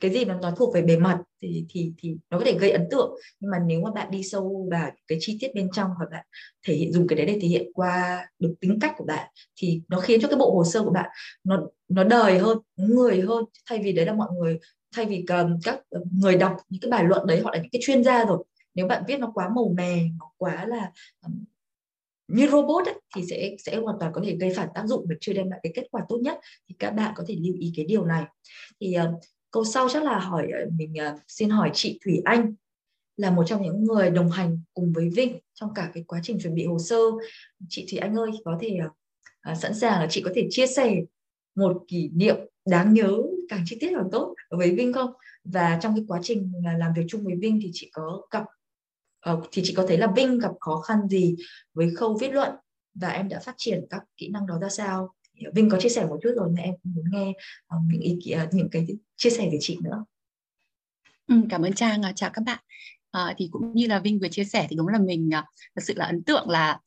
cái gì mà nó thuộc về bề mặt thì thì thì nó có thể gây ấn tượng nhưng mà nếu mà bạn đi sâu vào cái chi tiết bên trong hoặc bạn thể hiện, dùng cái đấy để thể hiện qua được tính cách của bạn thì nó khiến cho cái bộ hồ sơ của bạn nó nó đời hơn người hơn thay vì đấy là mọi người, thay vì các người đọc những cái bài luận đấy, họ là những cái chuyên gia rồi nếu bạn viết nó quá màu mè nó quá là như robot ấy, thì sẽ sẽ hoàn toàn có thể gây phản tác dụng và chưa đem lại cái kết quả tốt nhất. Thì các bạn có thể lưu ý cái điều này. Thì uh, câu sau chắc là hỏi ờ, mình uh, xin hỏi chị Thủy Anh là một trong những người đồng hành cùng với Vinh trong cả cái quá trình chuẩn bị hồ sơ. Chị Thủy Anh ơi có thể uh, sẵn sàng là chị có thể chia sẻ một kỷ niệm đáng nhớ càng chi tiết càng tốt với Vinh không? Và trong cái quá trình làm việc chung với Vinh thì chị có gặp uh, thì chị có thấy là Vinh gặp khó khăn gì với khâu viết luận và em đã phát triển các kỹ năng đó ra sao? Vinh có chia sẻ một chút rồi nhưng em muốn nghe uh, những ý kiến ờ, những cái chia sẻ từ chị nữa. Ừ, cảm ơn Trang. Chào các bạn. À, thì cũng như là Vinh vừa chia sẻ thì đúng là mình thật sự là ấn tượng là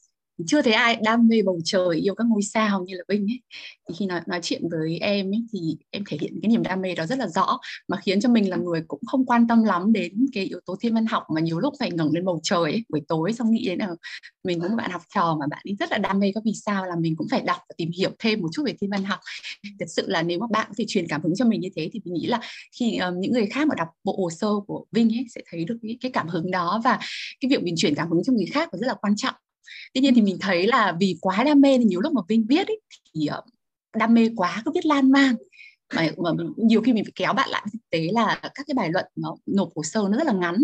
chưa thấy ai đam mê bầu trời yêu các ngôi sao như là Vinh ấy. Thì khi nói nói chuyện với em ấy thì em thể hiện cái niềm đam mê đó rất là rõ mà khiến cho mình là người cũng không quan tâm lắm đến cái yếu tố thiên văn học mà nhiều lúc phải ngẩng lên bầu trời ấy, buổi tối xong nghĩ đến là mình cũng bạn học trò mà bạn ấy rất là đam mê các vì sao là mình cũng phải đọc và tìm hiểu thêm một chút về thiên văn học. Thật sự là nếu mà bạn có thể truyền cảm hứng cho mình như thế thì mình nghĩ là khi um, những người khác mà đọc bộ hồ sơ của Vinh ấy sẽ thấy được cái, cái cảm hứng đó và cái việc mình truyền cảm hứng cho người khác là rất là quan trọng tuy nhiên thì mình thấy là vì quá đam mê nên nhiều lúc mà vinh viết ấy, thì ờ, đam mê quá cứ viết lan man mà, mà nhiều khi mình phải kéo bạn lại thực tế là các cái bài luận nó nộp hồ sơ nó rất là ngắn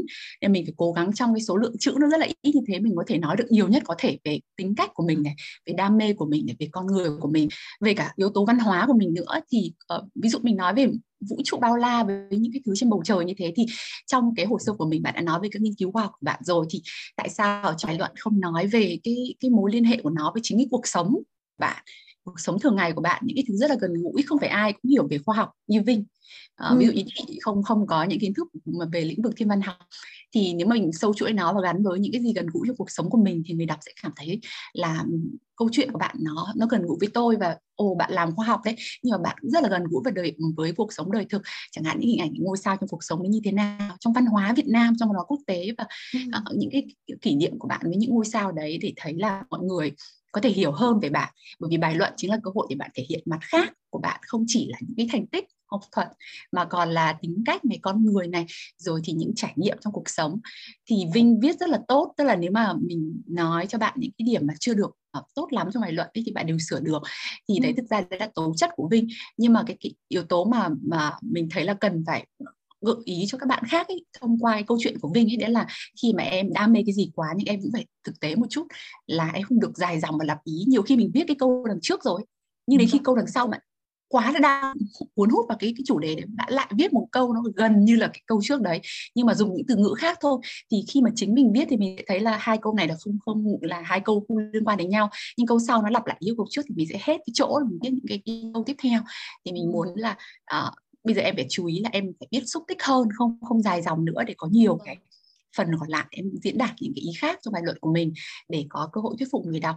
nên mình phải cố gắng trong cái số lượng chữ nó rất là ít như thế mình có thể nói được nhiều nhất có thể về tính cách của mình này về đam mê của mình này về con người của mình về cả yếu tố văn hóa của mình nữa. Thì uh, ví dụ mình nói về vũ trụ bao la với những cái thứ trên bầu trời như thế thì trong cái hồ sơ của mình bạn đã nói về các nghiên cứu khoa học của bạn rồi thì tại sao ở luận không nói về cái cái mối liên hệ của nó với chính cái cuộc sống bạn? Cuộc sống thường ngày của bạn những cái thứ rất là gần gũi không phải ai cũng hiểu về khoa học như Vinh à, ừ. ví dụ như chị không không có những kiến thức mà về lĩnh vực thiên văn học thì nếu mà mình sâu chuỗi nó và gắn với những cái gì gần gũi trong cuộc sống của mình thì người đọc sẽ cảm thấy là câu chuyện của bạn nó nó gần gũi với tôi và ồ bạn làm khoa học đấy nhưng mà bạn cũng rất là gần gũi với đời với cuộc sống đời thực chẳng hạn những hình ảnh những ngôi sao trong cuộc sống như thế nào trong văn hóa Việt Nam trong văn hóa quốc tế và ừ. uh, những cái kỷ niệm của bạn với những ngôi sao đấy để thấy là mọi người có thể hiểu hơn về bạn. Bởi vì bài luận chính là cơ hội để bạn thể hiện mặt khác của bạn không chỉ là những cái thành tích học thuật mà còn là tính cách này con người này rồi thì những trải nghiệm trong cuộc sống. Thì Vinh viết rất là tốt tức là nếu mà mình nói cho bạn những cái điểm mà chưa được uh, tốt lắm trong bài luận ấy, thì bạn đều sửa được. Thì đấy ừ. thực ra đấy là tố chất của Vinh. Nhưng mà cái, cái yếu tố mà mà mình thấy là cần phải gợi ý cho các bạn khác ấy, thông qua cái câu chuyện của Vinh ấy đấy là khi mà em đam mê cái gì quá nhưng em cũng phải thực tế một chút là em không được dài dòng và lặp ý. Nhiều khi mình viết cái câu đằng trước rồi nhưng đến khi câu đằng sau bạn quá là đang cuốn hút vào cái cái chủ đề đấy đã lại viết một câu nó gần như là cái câu trước đấy. Nhưng mà dùng những từ ngữ khác thôi. Thì khi mà chính mình viết thì mình thấy là hai câu này là không không là hai câu không liên quan đến nhau. Nhưng câu sau nó lặp lại yêu câu trước thì mình sẽ hết cái chỗ mình viết những cái, cái câu tiếp theo. Thì mình muốn là uh, bây giờ em phải chú ý là em phải biết xúc tích hơn không không dài dòng nữa để có nhiều cái phần còn lại. Em diễn đạt những cái ý khác trong bài luận của mình để có cơ hội thuyết phục người đọc.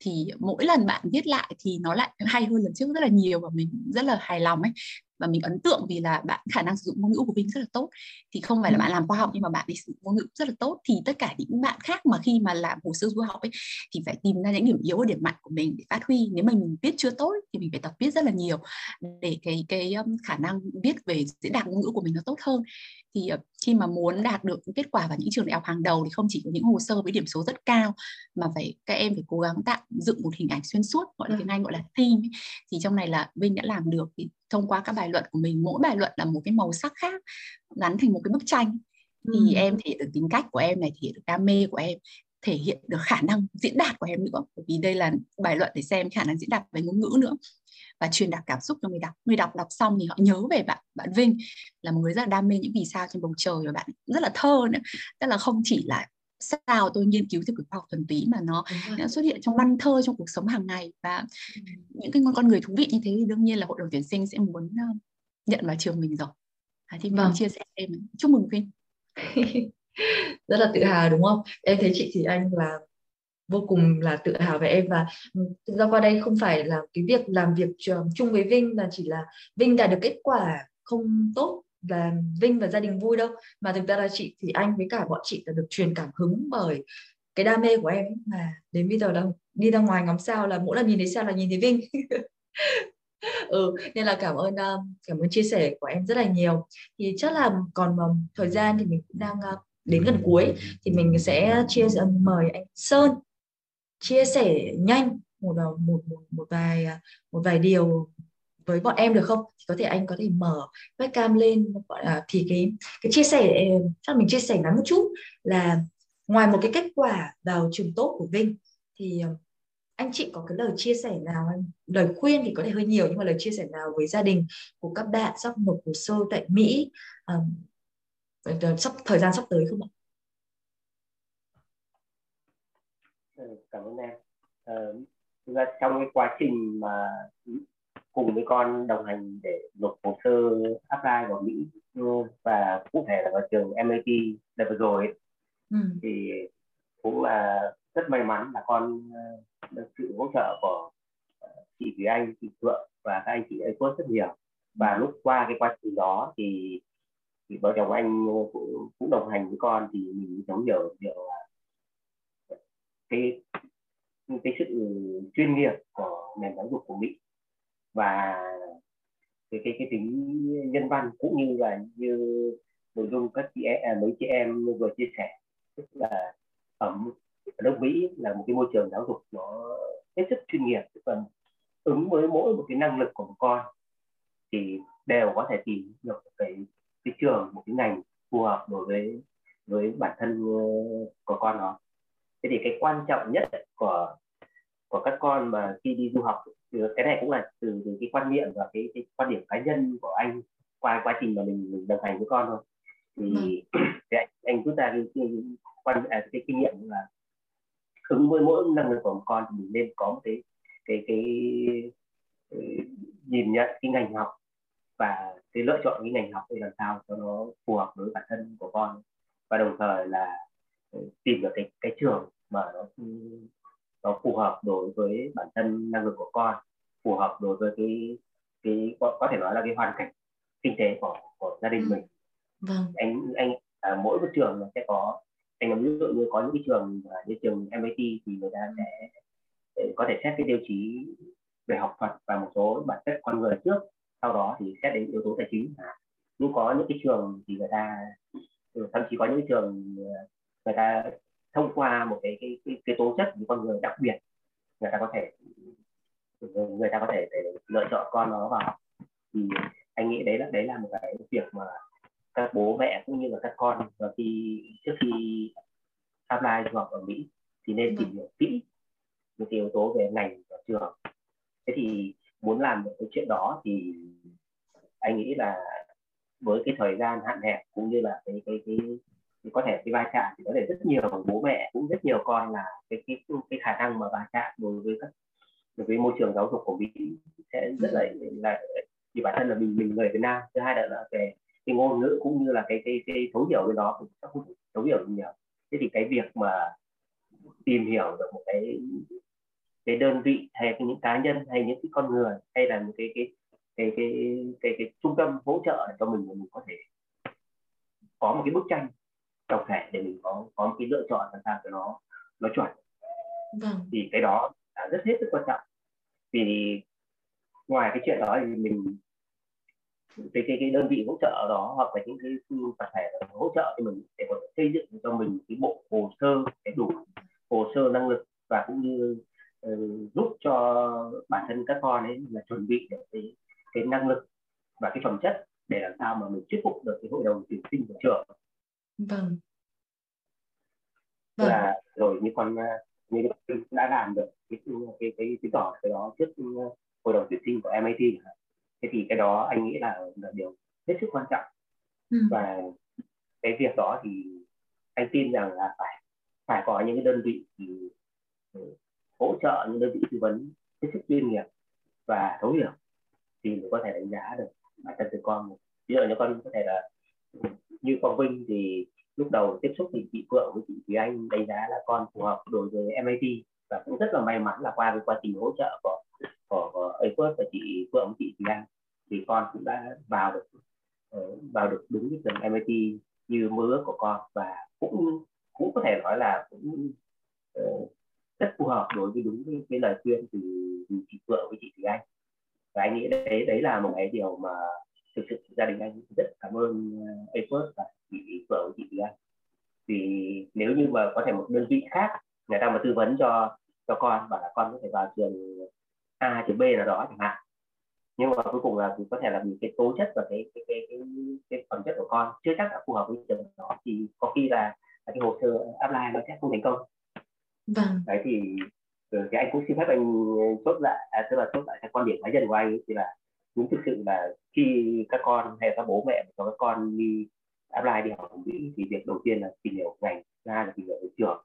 Thì mỗi lần bạn viết lại thì nó lại hay hơn lần trước rất là nhiều và mình rất là hài lòng ấy và mình ấn tượng vì là bạn khả năng sử dụng ngôn ngữ của mình rất là tốt. Thì không phải là bạn làm khoa học nhưng mà bạn đi sử dụng ngôn ngữ rất là tốt. Thì tất cả những bạn khác mà khi mà làm hồ sơ du học ấy thì phải tìm ra những điểm yếu và điểm mạnh của mình để phát huy. Nếu mà mình viết chưa tốt thì mình phải tập viết rất là nhiều để cái cái um, khả năng viết về diễn đạt ngôn ngữ của mình nó tốt hơn. Thì uh, khi mà muốn đạt được kết quả vào những trường đại học hàng đầu thì không chỉ có những hồ sơ với điểm số rất cao mà phải các em phải cố gắng tạo dựng một hình ảnh xuyên suốt gọi là tiếng Anh gọi là theme thì trong này là Vinh đã làm được thì thông qua các bài luận của mình mỗi bài luận là một cái màu sắc khác gắn thành một cái bức tranh. Thì ừ. em thể hiện được tính cách của em này thể hiện được đam mê của em thể hiện được khả năng diễn đạt của em nữa. Bởi vì đây là bài luận để xem khả năng diễn đạt về ngôn ngữ nữa và truyền đạt cảm xúc cho người đọc. Người đọc đọc xong thì họ nhớ về bạn bạn Vinh là một người rất là đam mê những vì sao trên bầu trời và bạn rất là thơ nữa. Tức là không chỉ là sao tôi nghiên cứu theo kiểu khoa học thuần túy mà nó, nó xuất hiện trong văn thơ trong cuộc sống hàng ngày. Và ừ. những cái con người thú vị như thế thì đương nhiên là hội đồng tuyển sinh sẽ muốn uh, nhận vào trường mình rồi. À, thì mình vâng. chia sẻ em chúc mừng Vinh rất là tự hào đúng không? Em thấy chị thì anh là vô cùng là tự hào về em và thực ra qua đây không phải là cái việc làm việc chung với Vinh mà chỉ là Vinh đạt được kết quả không tốt là Vinh và gia đình vui đâu. Mà thực ra là chị, thì anh với cả bọn chị là được truyền cảm hứng bởi cái đam mê của em mà đến bây giờ là đi ra ngoài ngắm sao là mỗi lần nhìn thấy sao là nhìn thấy Vinh. Ừ nên là cảm ơn um, cảm ơn chia sẻ của em rất là nhiều. Thì chắc là còn um, thời gian thì mình cũng đang um, đến gần cuối. Thì mình sẽ chia mời anh Sơn chia sẻ nhanh một một một một vài uh, một vài điều với bọn em được không thì có thể anh có thể mở webcam lên thì cái cái chia sẻ chắc mình chia sẻ ngắn một chút là ngoài một cái kết quả vào trường tốt của Vinh thì ờ, anh chị có cái lời chia sẻ nào lời khuyên thì có thể hơi nhiều nhưng mà lời chia sẻ nào với gia đình của các bạn sắp nộp hồ sơ tại Mỹ um, sắp thời gian sắp tới không ạ? Ừ, cảm ơn em. Ra trong cái quá trình mà cùng với con đồng hành để nộp hồ sơ apply vào Mỹ và cụ thể là vào trường MIT đợt vừa rồi ừ. thì cũng là rất may mắn là con được sự hỗ trợ của chị Thúy Anh, chị Phượng và các anh chị ấy rất nhiều. Và lúc qua cái quá trình đó thì thì vợ chồng anh cũng, cũng đồng hành với con thì mình thấu hiểu được cái cái sự chuyên nghiệp của nền giáo dục của Mỹ và cái cái cái tính nhân văn cũng như là như nội dung các chị em à, mấy chị em vừa chia sẻ tức là ở ở nước Mỹ là một cái môi trường giáo dục nó hết sức chuyên nghiệp tức là ứng với mỗi một cái năng lực của một con thì đều có thể tìm được cái cái trường một cái ngành phù hợp đối với với bản thân ờ, của con nó. Thế thì cái quan trọng nhất của của các con mà khi đi du học cái này cũng là từ, từ cái quan niệm và cái, cái quan điểm cá nhân của anh qua quá trình mà mình, mình đồng hành với con thôi thì ừ. anh, anh rút ra cái, cái quan à, cái kinh nghiệm là ứng với mỗi năng lực của một con thì mình nên có một cái cái cái, cái nhìn nhận cái ngành học và cái lựa chọn cái ngành học để làm sao cho nó phù hợp với bản thân của con và đồng thời là tìm được cái cái trường mà nó nó phù hợp đối với bản thân năng lực của con phù hợp đối với cái cái có, có thể nói là cái hoàn cảnh kinh tế của của gia đình ừ. mình vâng. anh anh à, mỗi một trường sẽ có anh ví dụ như có những cái trường như trường MIT thì người ta sẽ có thể xét cái tiêu chí về học thuật và một số bản chất con người trước sau đó thì xét đến yếu tố tài chính nhưng có những cái trường thì người ta thậm chí có những trường người ta thông qua một cái cái cái, cái tố chất của con người đặc biệt người ta có thể người ta có thể để lựa chọn con nó vào. Thì anh nghĩ đấy là đấy là một cái việc mà các bố mẹ cũng như là các con và khi trước khi apply du học ở Mỹ thì nên tìm hiểu kỹ những cái yếu tố về ngành và trường. Thế thì muốn làm được cái chuyện đó thì anh nghĩ là với cái thời gian hạn hẹp cũng như là cái cái cái, thì có thể cái vai trạm thì có thể rất nhiều bố mẹ cũng rất nhiều con là cái cái cái khả năng mà va chạm đối với các đối với môi trường giáo dục của Mỹ sẽ rất là là vì bản thân là mình mình người Việt Nam thứ hai là, là về cái ngôn ngữ cũng như là cái cái cái thấu hiểu với nó cũng không thấu hiểu nhiều. Thế thì cái việc mà tìm hiểu được một cái cái đơn vị hay cái những cá nhân hay những cái con người hay là một cái cái cái cái cái, cái, cái trung tâm hỗ trợ để cho mình mình có thể có một cái bức tranh tổng thể để mình có có một cái lựa chọn làm sao cho nó nó chuẩn. Vâng. thì cái đó là rất hết sức quan trọng. Vì ngoài cái chuyện đó thì mình cái cái, cái đơn vị hỗ trợ đó hoặc là những cái tập thể hỗ trợ thì mình để có thể xây dựng cho mình cái bộ hồ sơ cái đủ hồ sơ năng lực và cũng như uh, giúp cho bản thân các con ấy là chuẩn bị được cái cái năng lực và cái phẩm chất để làm sao mà mình thuyết phục được cái hội đồng tuyển sinh của trường vâng vâng. là rồi như con như đã làm được cái cái cái chứng tỏ cái đó trước hội đồng tuyển sinh của MIT thế thì cái đó anh nghĩ là, là điều hết sức quan trọng ừ. và cái việc đó thì anh tin rằng là phải phải có những cái đơn vị thì ừ, hỗ trợ những đơn vị tư vấn hết sức chuyên nghiệp và thấu hiểu thì mới có thể đánh giá được bản thân từ con ví dụ như con có thể là như con Vinh thì lúc đầu tiếp xúc thì chị Phượng với chị Thúy Anh đánh giá là con phù hợp đối với MIT và cũng rất là may mắn là qua cái quá trình hỗ trợ của của, của Apple và chị Phượng chị Thúy Anh thì con cũng đã vào được ờ, vào được đúng cái trường MIT như mơ ước của con. Và cũng cũng có thể nói là cũng uh, rất phù hợp đối với đúng cái, cái lời khuyên từ, từ chị Phượng với chị Thúy Anh. Và anh nghĩ đấy đấy là một cái điều mà thực sự gia đình anh rất cảm ơn uh, Apple và chị Phượng với chị Thúy Anh. Vì nếu như mà có thể một đơn vị khác người ta mà tư vấn cho cho con bảo là con có thể vào trường A trường B nào đó chẳng hạn. Nhưng mà cuối cùng là có thể là vì cái tố chất và cái cái cái cái, cái phẩm chất của con chưa chắc đã phù hợp với trường đó thì có khi là, là cái hồ sơ apply nó sẽ không thành công. Vâng. Đấy thì thì anh cũng xin phép anh chốt lại à, tức là chốt lại cái quan điểm cá nhân của anh thì là đúng thực sự là khi các con hay các bố mẹ cho các con đi apply đi học ở Mỹ thì việc đầu tiên là tìm hiểu ngành hai là tìm hiểu về trường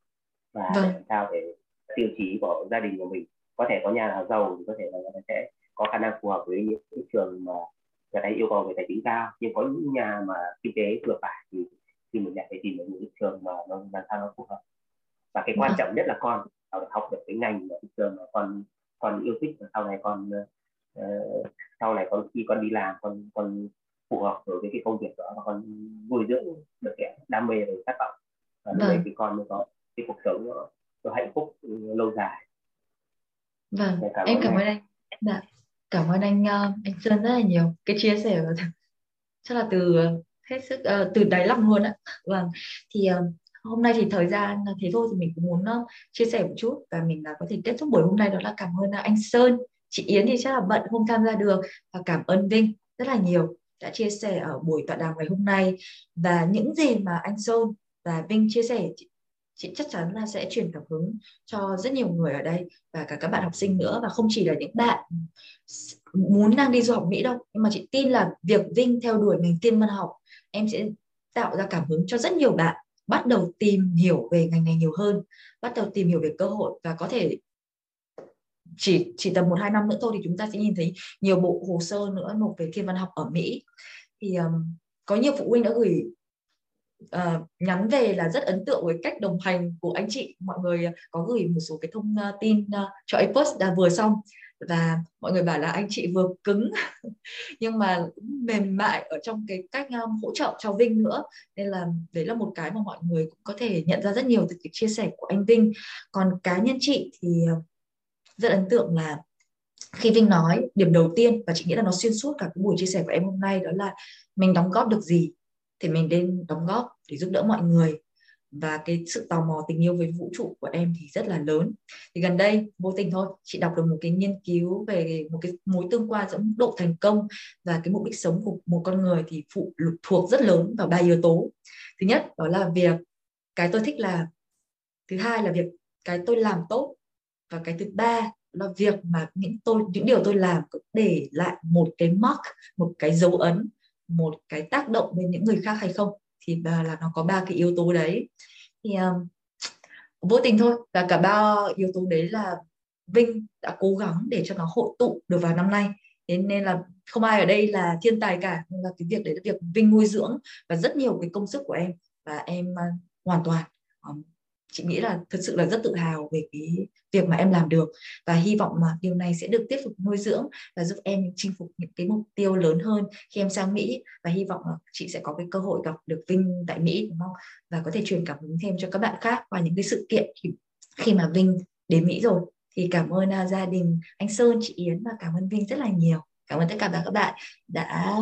và vâng. làm sao để tiêu chí của gia đình của mình có thể có nhà nào giàu thì có thể là sẽ có khả năng phù hợp với những trường mà người ta yêu cầu về tài chính cao nhưng có những nhà mà kinh tế vừa phải thì thì mình lại phải tìm được những trường mà nó làm sao nó phù hợp và cái quan vâng. trọng nhất là con học được cái ngành mà cái trường mà con con yêu thích và sau này con uh, sau này con khi con đi làm con con phù hợp với cái công việc đó và con nuôi dưỡng được cái đam mê và khát vọng và lúc vâng. thì con mới có cái cuộc sống nó, nó hạnh phúc lâu dài. Vâng cảm em cảm ơn anh. Dạ. cảm ơn anh uh, anh Sơn rất là nhiều. Cái chia sẻ chắc là từ hết sức uh, từ đáy lòng luôn ạ. Vâng thì uh, hôm nay thì thời gian thế thôi thì mình cũng muốn uh, chia sẻ một chút và mình uh, có thể kết thúc buổi hôm nay đó là cảm ơn uh, anh Sơn chị Yến thì chắc là bận không tham gia được. Và cảm ơn Vinh rất là nhiều đã chia sẻ ở buổi tọa đàm ngày hôm nay. Và những gì mà anh Sơn và Vinh chia sẻ chị, chị chắc chắn là sẽ truyền cảm hứng cho rất nhiều người ở đây và cả các bạn học sinh nữa. Và không chỉ là những bạn muốn đang đi du học Mỹ đâu nhưng mà chị tin là việc Vinh theo đuổi ngành tiên văn học em sẽ tạo ra cảm hứng cho rất nhiều bạn bắt đầu tìm hiểu về ngành này nhiều hơn bắt đầu tìm hiểu về cơ hội và có thể chỉ chỉ tầm một hai năm nữa thôi thì chúng ta sẽ nhìn thấy nhiều bộ hồ sơ nữa nộp về thiên văn học ở Mỹ. Thì um, có nhiều phụ huynh đã gửi uh, nhắn về là rất ấn tượng với cách đồng hành của anh chị. Mọi người ờ, có gửi một số cái thông ờ, tin uh, cho Apos đã vừa xong và mọi người bảo là anh chị vừa cứng nhưng mà cũng mềm mại ở trong cái cách um, hỗ trợ cho Vinh nữa. Nên là đấy là một cái mà mọi người cũng có thể nhận ra rất nhiều từ cái chia sẻ của anh Vinh. Còn cá nhân chị thì rất ấn tượng là khi Vinh nói điểm đầu tiên và chị nghĩ là nó xuyên suốt cả cái buổi chia sẻ của em hôm nay đó là mình đóng góp được gì thì mình nên đóng góp để giúp đỡ mọi người. Và cái sự tò mò tình yêu với vũ trụ của em thì rất là lớn. Thì gần đây, vô tình thôi, chị đọc được một cái nghiên cứu về một cái mối tương quan giữa độ thành công và cái mục đích sống của một con người thì phụ thuộc rất lớn vào ba yếu tố. Thứ nhất, đó là việc, cái tôi thích làm thứ hai là việc cái tôi làm tốt và cái thứ ba là việc mà những tôi những điều tôi làm cũng để lại một cái mark một cái dấu ấn một cái tác động đến những người khác hay không thì là nó có ba cái yếu tố đấy. Thì um, vô tình thôi và cả ba yếu tố đấy là Vinh đã cố gắng để cho nó hội tụ được vào năm nay. Thế nên là không ai ở đây là thiên tài cả nhưng là cái việc đấy là việc Vinh nuôi dưỡng và rất nhiều cái công sức của em và em uh, hoàn toàn um, chị nghĩ là thật sự là rất tự hào về cái việc mà em làm được và hy vọng mà điều này sẽ được tiếp tục nuôi dưỡng và giúp em chinh phục những cái mục tiêu lớn hơn khi em sang Mỹ. Và hy vọng là chị sẽ có cái cơ hội gặp được Vinh tại Mỹ, đúng không? Và có thể truyền cảm hứng thêm cho các bạn khác qua những cái sự kiện khi mà Vinh đến Mỹ rồi. Thì cảm ơn à, gia đình anh Sơn, chị Yến và cảm ơn Vinh rất là nhiều. Cảm ơn tất cả các bạn đã à,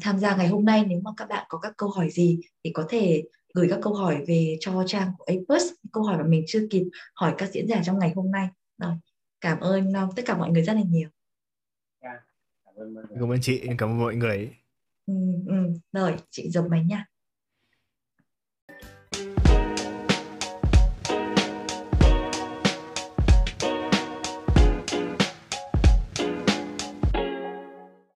tham gia ngày hôm nay. Nếu mà các bạn có các câu hỏi gì thì có thể gửi các câu hỏi về cho trang của Apus câu hỏi mà mình chưa kịp hỏi các diễn giả trong ngày hôm nay. Rồi cảm ơn uh, tất cả mọi người rất là nhiều. Cảm ơn, cảm ơn chị cảm ơn mọi người. Ừ, ừ. rồi chị dập máy nha